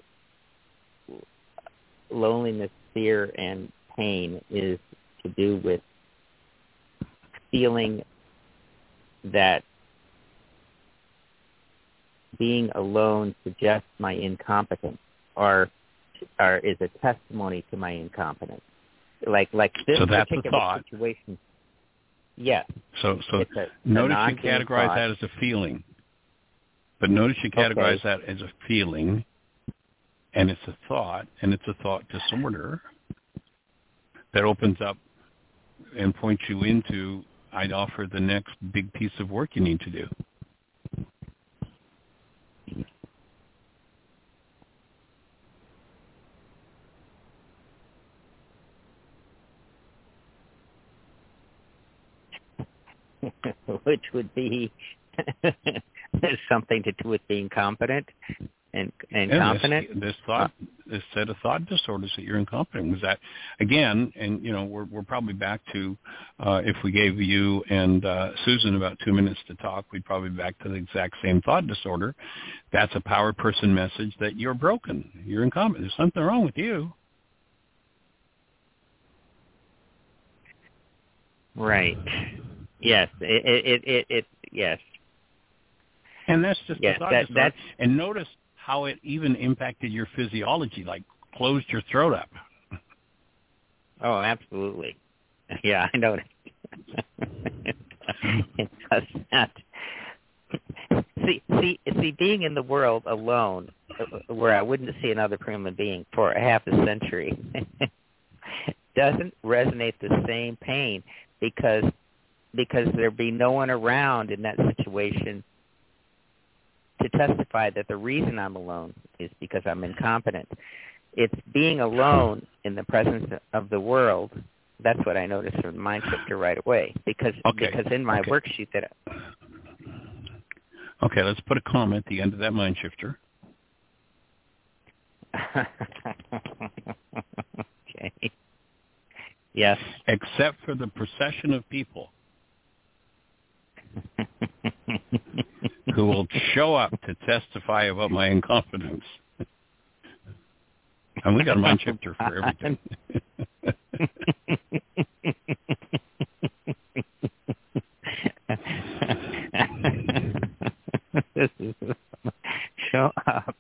loneliness, fear, and pain is to do with feeling that being alone suggests my incompetence or or is a testimony to my incompetence. Like like this so that's particular thought. situation. Yes. So so a, notice a you categorize thought. that as a feeling. But notice you categorize Okay. that as a feeling and it's a thought and it's a thought disorder that opens up and points you into I'd offer the next big piece of work you need to do. which would be something to do with being competent and and confident. This, this thought this set of thought disorders that you're incompetent. Was that again? And you know, we're we're probably back to uh, if we gave you and uh, Susan about two minutes to talk, we'd probably be back to the exact same thought disorder. That's a power person message that you're broken. You're incompetent. There's something wrong with you. Right. Yes. It. It. It. it yes. And that's just yes, the thought that, disorder. that's And notice how it even impacted your physiology, like closed your throat up. Oh, absolutely. Yeah, I know. it does not. See, see, see, being in the world alone, uh, where I wouldn't see another human being for a half a century, doesn't resonate the same pain because because there'd be no one around in that situation to testify that the reason I'm alone is because I'm incompetent. It's being alone in the presence of the world. That's what I noticed from Mind Shifter right away. Because Okay. because in my Okay. worksheet that Okay, let's put a comma at the end of that mind shifter. okay. Yes. Except for the procession of people who will show up to testify about my incompetence. And we got a mind shifter for everything. this is show up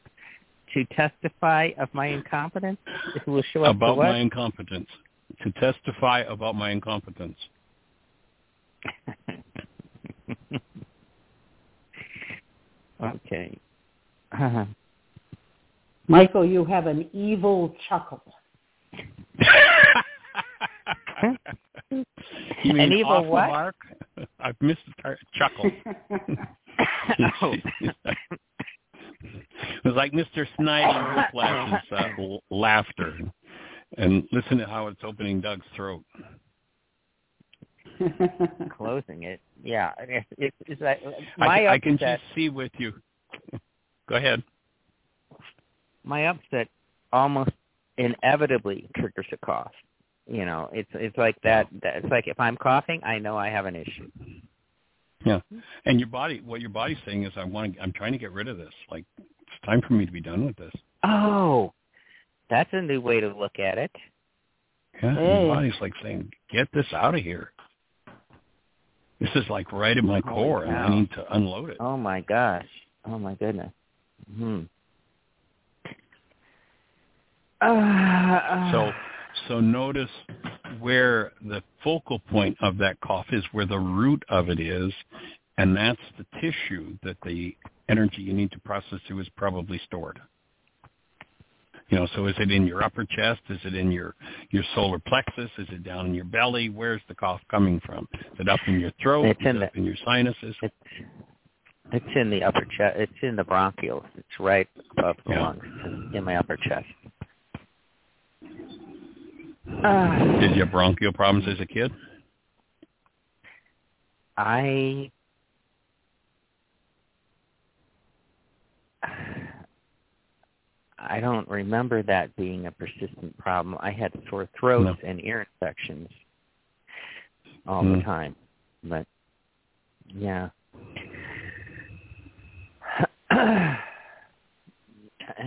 to testify of my incompetence. Who will show up about my incompetence. To testify about my incompetence. okay. Michael, you have an evil chuckle. you mean An evil off the what? mark? I've missed the tar- chuckle. oh. It was like Mr. Snidely Whiplash's uh, l- laughter. And listen to how it's opening Doug's throat. Closing it. Yeah. It's, it's, it's like I, my can- I can upset. just see with you. Go ahead. My upset almost inevitably triggers a cough. You know, it's it's like that. that it's like if I'm coughing, I know I have an issue. Yeah. And your body, what your body's saying is, I want. To, I'm trying to get rid of this. Like it's time for me to be done with this. Oh, that's a new way to look at it. Yeah. Hey. Your body's like saying, get this out of here. This is like right at my Holy core, and I need to unload it. Oh my gosh. Oh my goodness. Hmm. Uh, So, so notice where the focal point of that cough is, where the root of it is, and that's the tissue that the energy you need to process through is probably stored. You know, so is it in your upper chest? Is it in your your solar plexus? Is it down in your belly? Where's the cough coming from? Is it up in your throat? It's in it the- up in your sinuses? it's it's in the upper chest. It's in the bronchioles. It's right above the Yeah. lungs, in my upper chest. Uh, Did you have bronchial problems as a kid? I I don't remember that being a persistent problem. I had sore throats and ear infections all the Mm. time. But yeah.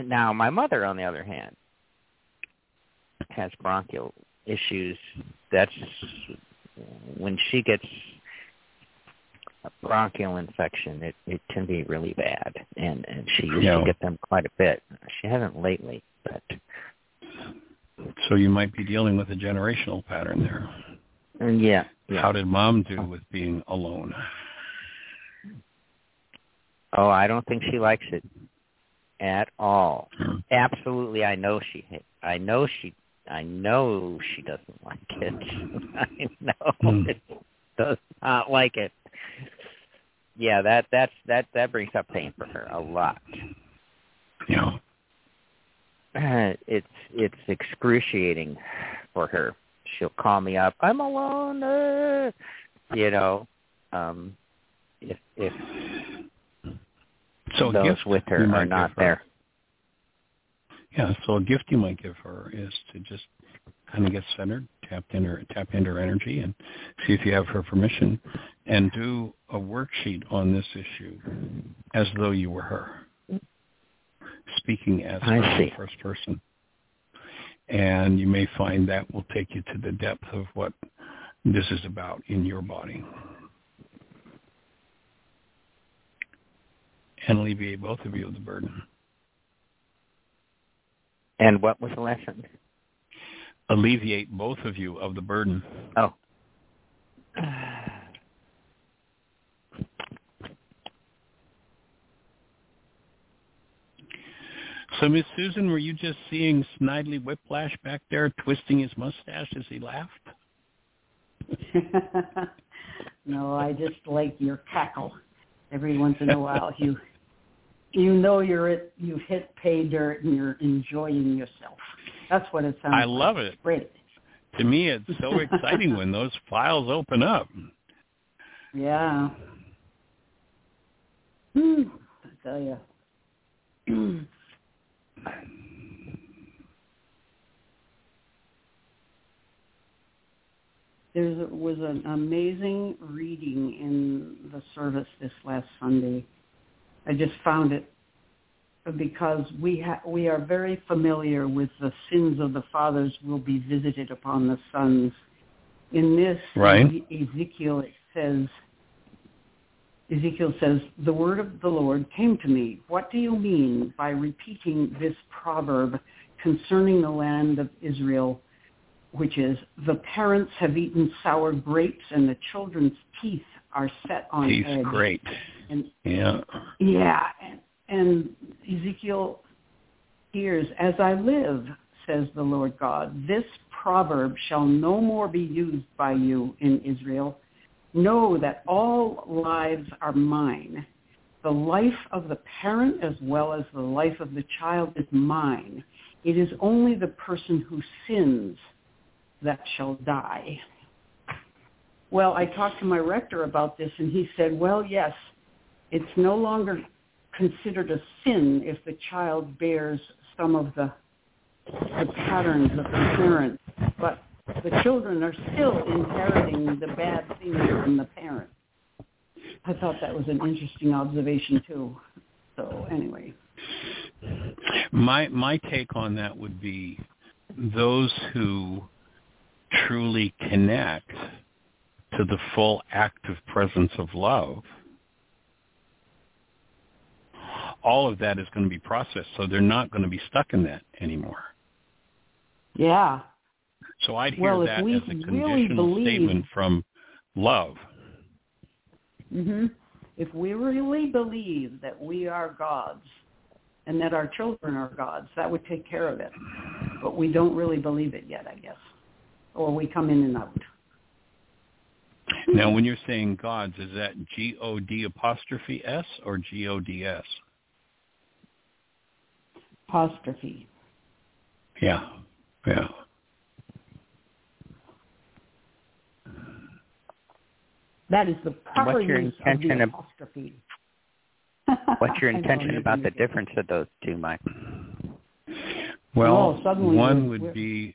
now my mother on the other hand has bronchial issues. That's when she gets a bronchial infection, it it can be really bad, and and she used Yeah. to get them quite a bit. She hasn't lately, but So you might be dealing with a generational pattern there. yeah, yeah. How did mom do with being alone? Oh, I don't think she likes it at all. Hmm. Absolutely, I know she. I know she. I know she doesn't like it. I know Hmm. it does not like it. Yeah, that that's that that brings up pain for her a lot. Yeah. it's it's excruciating for her. She'll call me up. I'm alone. Uh, you know, um, if if So those with her are not her. there. Yeah, so a gift you might give her is to just kind of get centered, tap into her, tap into her energy, and see if you have her permission, and do a worksheet on this issue as though you were her, speaking as the first person. And you may find that will take you to the depth of what this is about in your body. And alleviate both of you of the burden. And what was the lesson? Alleviate both of you of the burden. Oh. So, Miss Susan, were you just seeing Snidely Whiplash back there twisting his mustache as he laughed? no, I just like your cackle. Every once in a while, you you know you're at you've hit pay dirt and you're enjoying yourself. That's what it sounds. Like. I like. love it. Great. To me, it's so exciting when those files open up. Yeah. Hmm, I tell you. there was an amazing reading in the service this last Sunday. I just found it because we ha- we are very familiar with the sins of the fathers will be visited upon the sons. In this, right. Ezekiel says, Ezekiel says, the word of the Lord came to me. What do you mean by repeating this proverb concerning the land of Israel? which is the parents have eaten sour grapes and the children's teeth are set on teeth edge. And yeah. Yeah, and, and Ezekiel hears, "As I live," says the Lord God, "this proverb shall no more be used by you in Israel. Know that all lives are mine. The life of the parent as well as the life of the child is mine. It is only the person who sins that shall die. Well, I talked to my rector about this, and he said, well, yes, it's no longer considered a sin if the child bears some of the, the patterns of the parent, but the children are still inheriting the bad things from the parent. I thought that was an interesting observation too. So anyway, my my take on that would be those who truly connect to the full active presence of love, all of that is going to be processed. So they're not going to be stuck in that anymore. Yeah. So I'd hear well, that as a conditional really believe... statement from love. hmm If we really believe that we are gods and that our children are gods, that would take care of it. But we don't really believe it yet, I guess or we come in and out. Now, when you're saying gods, is that G-O-D apostrophe S or G-O-D-S? Apostrophe. Yeah, yeah. That is the proper what's your use intention of the apostrophe. what's your intention about the difference of those two, Mike? Well, oh, one would be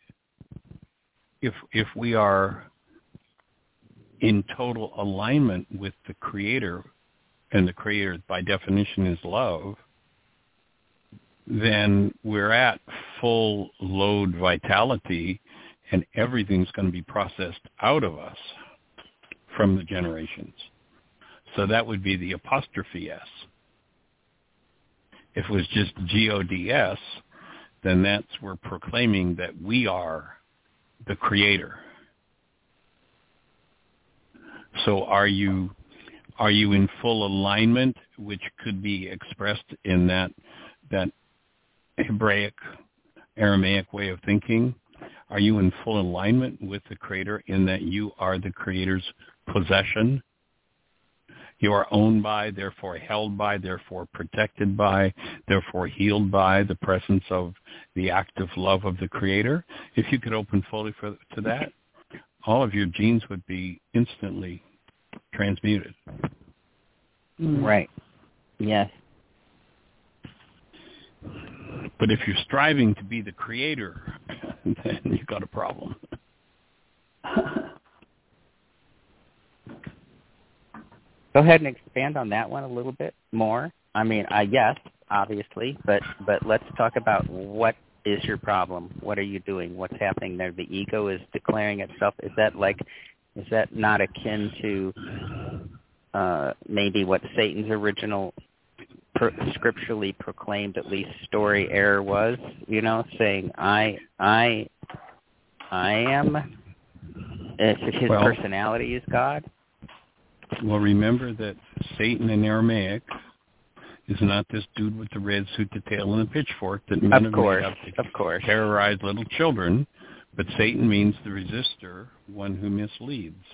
if if we are in total alignment with the creator and the creator by definition is love then we're at full load vitality and everything's going to be processed out of us from the generations so that would be the apostrophe s if it was just g-o-d-s then that's we're proclaiming that we are the creator. So are you are you in full alignment, which could be expressed in that that Hebraic Aramaic way of thinking? Are you in full alignment with the creator in that you are the creator's possession? You are owned by, therefore held by, therefore protected by, therefore healed by the presence of the active love of the Creator. If you could open fully for, to that, all of your genes would be instantly transmuted. Right. Yes. But if you're striving to be the creator, then you've got a problem. Go ahead and expand on that one a little bit more. I mean, I yes, obviously, but but let's talk about what is your problem? What are you doing? What's happening there? The ego is declaring itself. Is that like is that not akin to uh, maybe what Satan's original per, scripturally proclaimed at least story error was? You know, saying I I I am. His well, personality is God. Well, remember that Satan in Aramaic is not this dude with the red suit, the tail, and the pitchfork that men of course, of course. terrorize little children. But Satan means the resistor, one who misleads.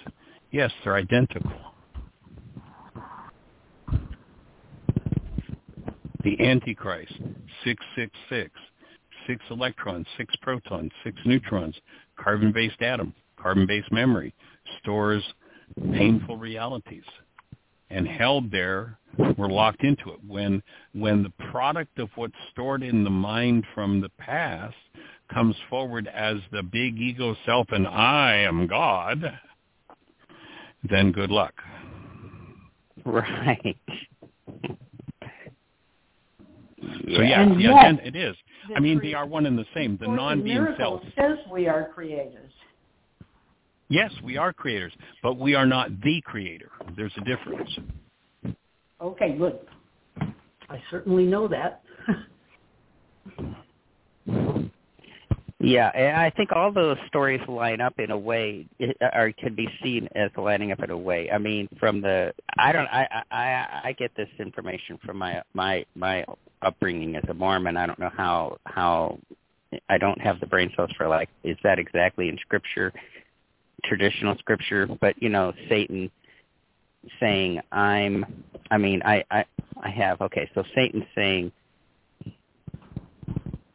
Yes, they're identical. The Antichrist, 666, six electrons, six protons, six neutrons, carbon-based atom, carbon-based memory, stores painful realities. And held there we're locked into it. When when the product of what's stored in the mind from the past comes forward as the big ego self and i am god then good luck. Right so yeah, and yeah, yet, it is. I mean, they are one and the same. The non-being self says we are creators. Yes, we are creators, but we are not the creator. There's a difference. Okay, good. I certainly know that. yeah, and I think all those stories line up in a way, or can be seen as lining up in a way. I mean, from the I don't I I I get this information from my my my upbringing as a Mormon. I don't know how how I don't have the brain cells for like is that exactly in scripture traditional scripture, but you know, Satan saying, "I'm." I mean, I I I have okay. So Satan saying,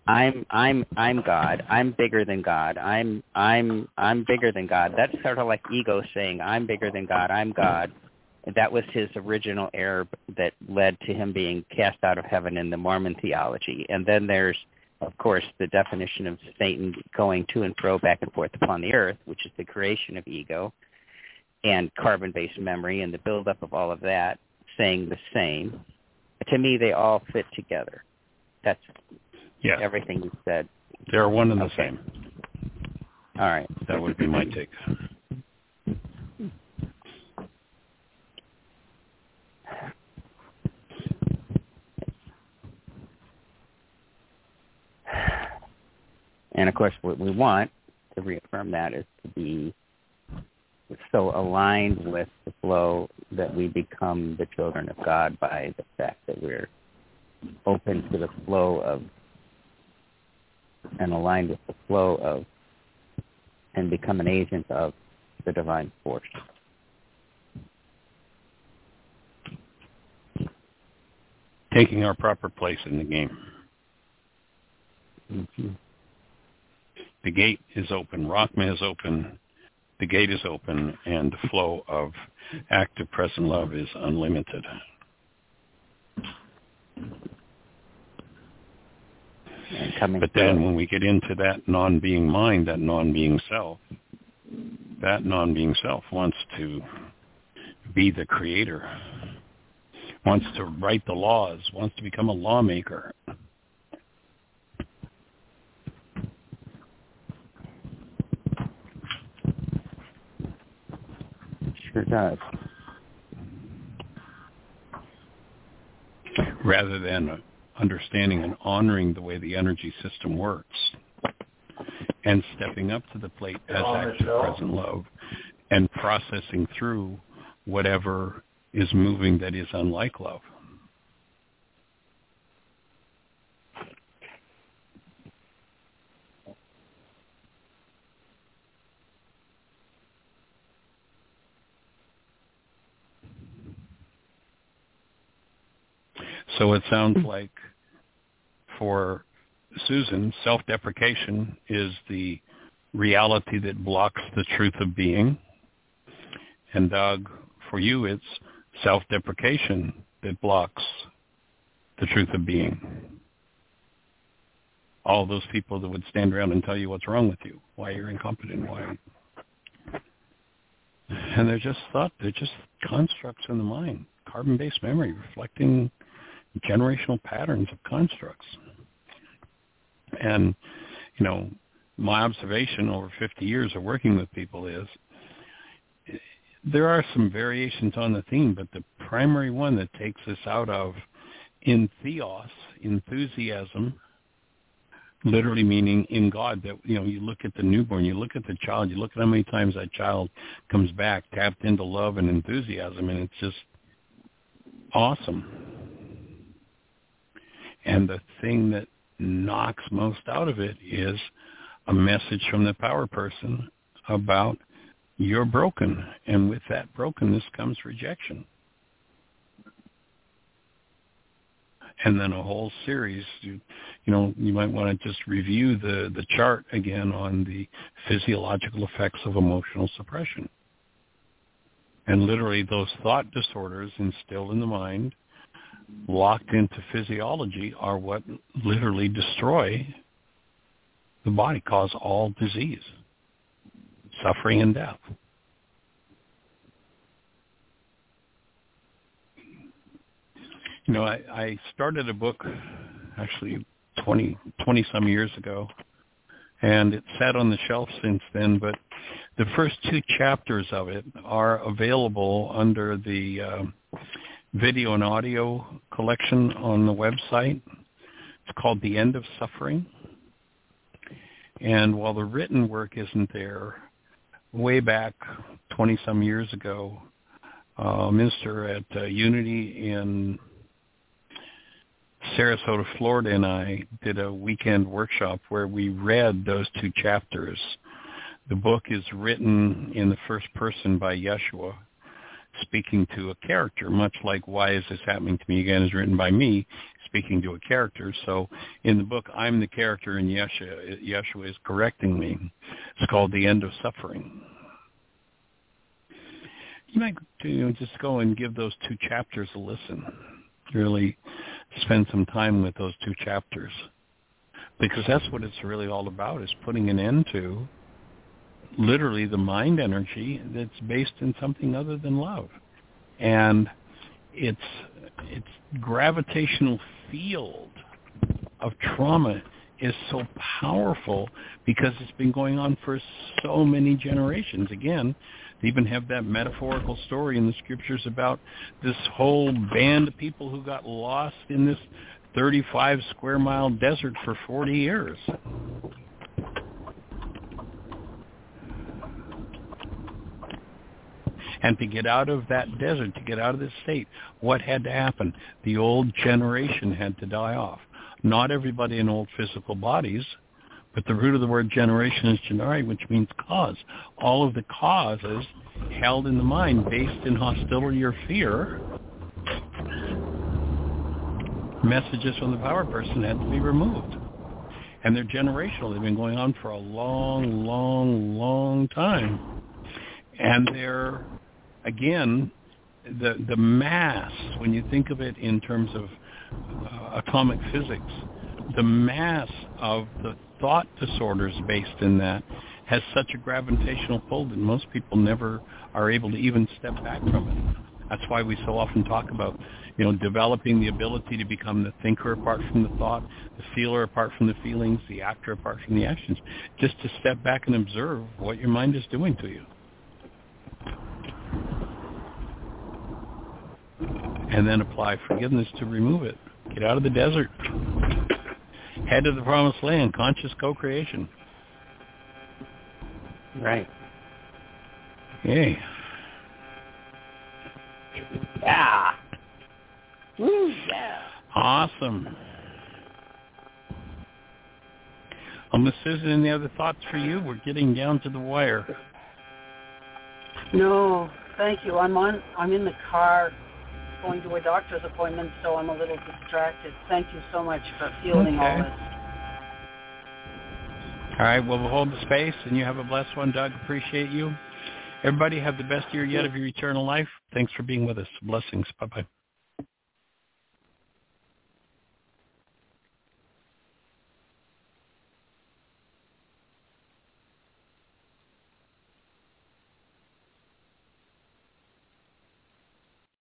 "I'm I'm I'm God. I'm bigger than God. I'm I'm I'm bigger than God." That's sort of like ego saying, "I'm bigger than God. I'm God." That was his original error that led to him being cast out of heaven in the Mormon theology. And then there's of course, the definition of Satan going to and fro back and forth upon the earth, which is the creation of ego, and carbon-based memory and the buildup of all of that, saying the same. To me, they all fit together. That's yeah. everything you said. They're one and the okay. same. All right. That would be my take. And of course, what we want to reaffirm that is to be so aligned with the flow that we become the children of God by the fact that we're open to the flow of and aligned with the flow of and become an agent of the divine force. Taking our proper place in the game. Mm-hmm. The gate is open. Rockma is open. The gate is open, and the flow of active present love is unlimited. But then when we get into that non-being mind, that non-being self, that non-being self wants to be the creator, wants to write the laws, wants to become a lawmaker. Sure does. Rather than understanding and honoring the way the energy system works and stepping up to the plate as active present love and processing through whatever is moving that is unlike love. So it sounds like for Susan, self-deprecation is the reality that blocks the truth of being. And Doug, for you, it's self-deprecation that blocks the truth of being. all those people that would stand around and tell you what's wrong with you, why you're incompetent, why. And they're just thought, they're just constructs in the mind, carbon-based memory reflecting generational patterns of constructs. And, you know, my observation over 50 years of working with people is there are some variations on the theme, but the primary one that takes us out of in theos, enthusiasm, literally meaning in God, that, you know, you look at the newborn, you look at the child, you look at how many times that child comes back tapped into love and enthusiasm, and it's just awesome. And the thing that knocks most out of it is a message from the power person about you're broken, and with that brokenness comes rejection. And then a whole series, you, you know, you might want to just review the, the chart again on the physiological effects of emotional suppression. And literally those thought disorders instilled in the mind, locked into physiology, are what literally destroy the body, cause all disease suffering and death. You know, I, I started a book actually 20, 20 some years ago, and it sat on the shelf since then, but the first two chapters of it are available under the uh, video and audio collection on the website. It's called The End of Suffering. And while the written work isn't there, way back 20 some years ago, uh, minister at uh, Unity in Sarasota, Florida, and I did a weekend workshop where we read those two chapters. The book is written in the first person by Yeshua, speaking to a character, much like Why Is This Happening to Me Again is written by me, speaking to a character. So in the book, I'm the character and Yeshua, Yeshua is correcting me. It's called The End of Suffering. You might you know, just go and give those two chapters a listen. Really spend some time with those two chapters. Because that's what it's really all about, is putting an end to literally the mind energy that's based in something other than love. And its its gravitational field of trauma is so powerful because it's been going on for so many generations. Again, they even have that metaphorical story in the scriptures about this whole band of people who got lost in this 35 square mile desert for 40 years. And to get out of that desert, to get out of this state, what had to happen? The old generation had to die off. Not everybody in old physical bodies, but the root of the word generation is genari, which means cause. All of the causes held in the mind based in hostility or fear, messages from the power person had to be removed. And they're generational. They've been going on for a long, long, long time. And they're again, the the mass, when you think of it in terms of uh, atomic physics, the mass of the thought disorders based in that has such a gravitational pull that most people never are able to even step back from it. That's why we so often talk about, you know, developing the ability to become the thinker apart from the thought, the feeler apart from the feelings, the actor apart from the actions, just to step back and observe what your mind is doing to you. And then apply forgiveness to remove it. Get out of the desert. Head to the promised land, conscious co-creation. Right. Yay. Yeah. Woo, yeah. Awesome. Um, Miss Susan, any other thoughts for you? We're getting down to the wire. No, thank you. I'm on. I'm in the car going to a doctor's appointment, so I'm a little distracted. Thank you so much for fielding okay. all this. All right, well, we'll hold the space, and you have a blessed one, Doug. Appreciate you. Everybody have the best year yet of your eternal life. Thanks for being with us. Blessings. Bye-bye.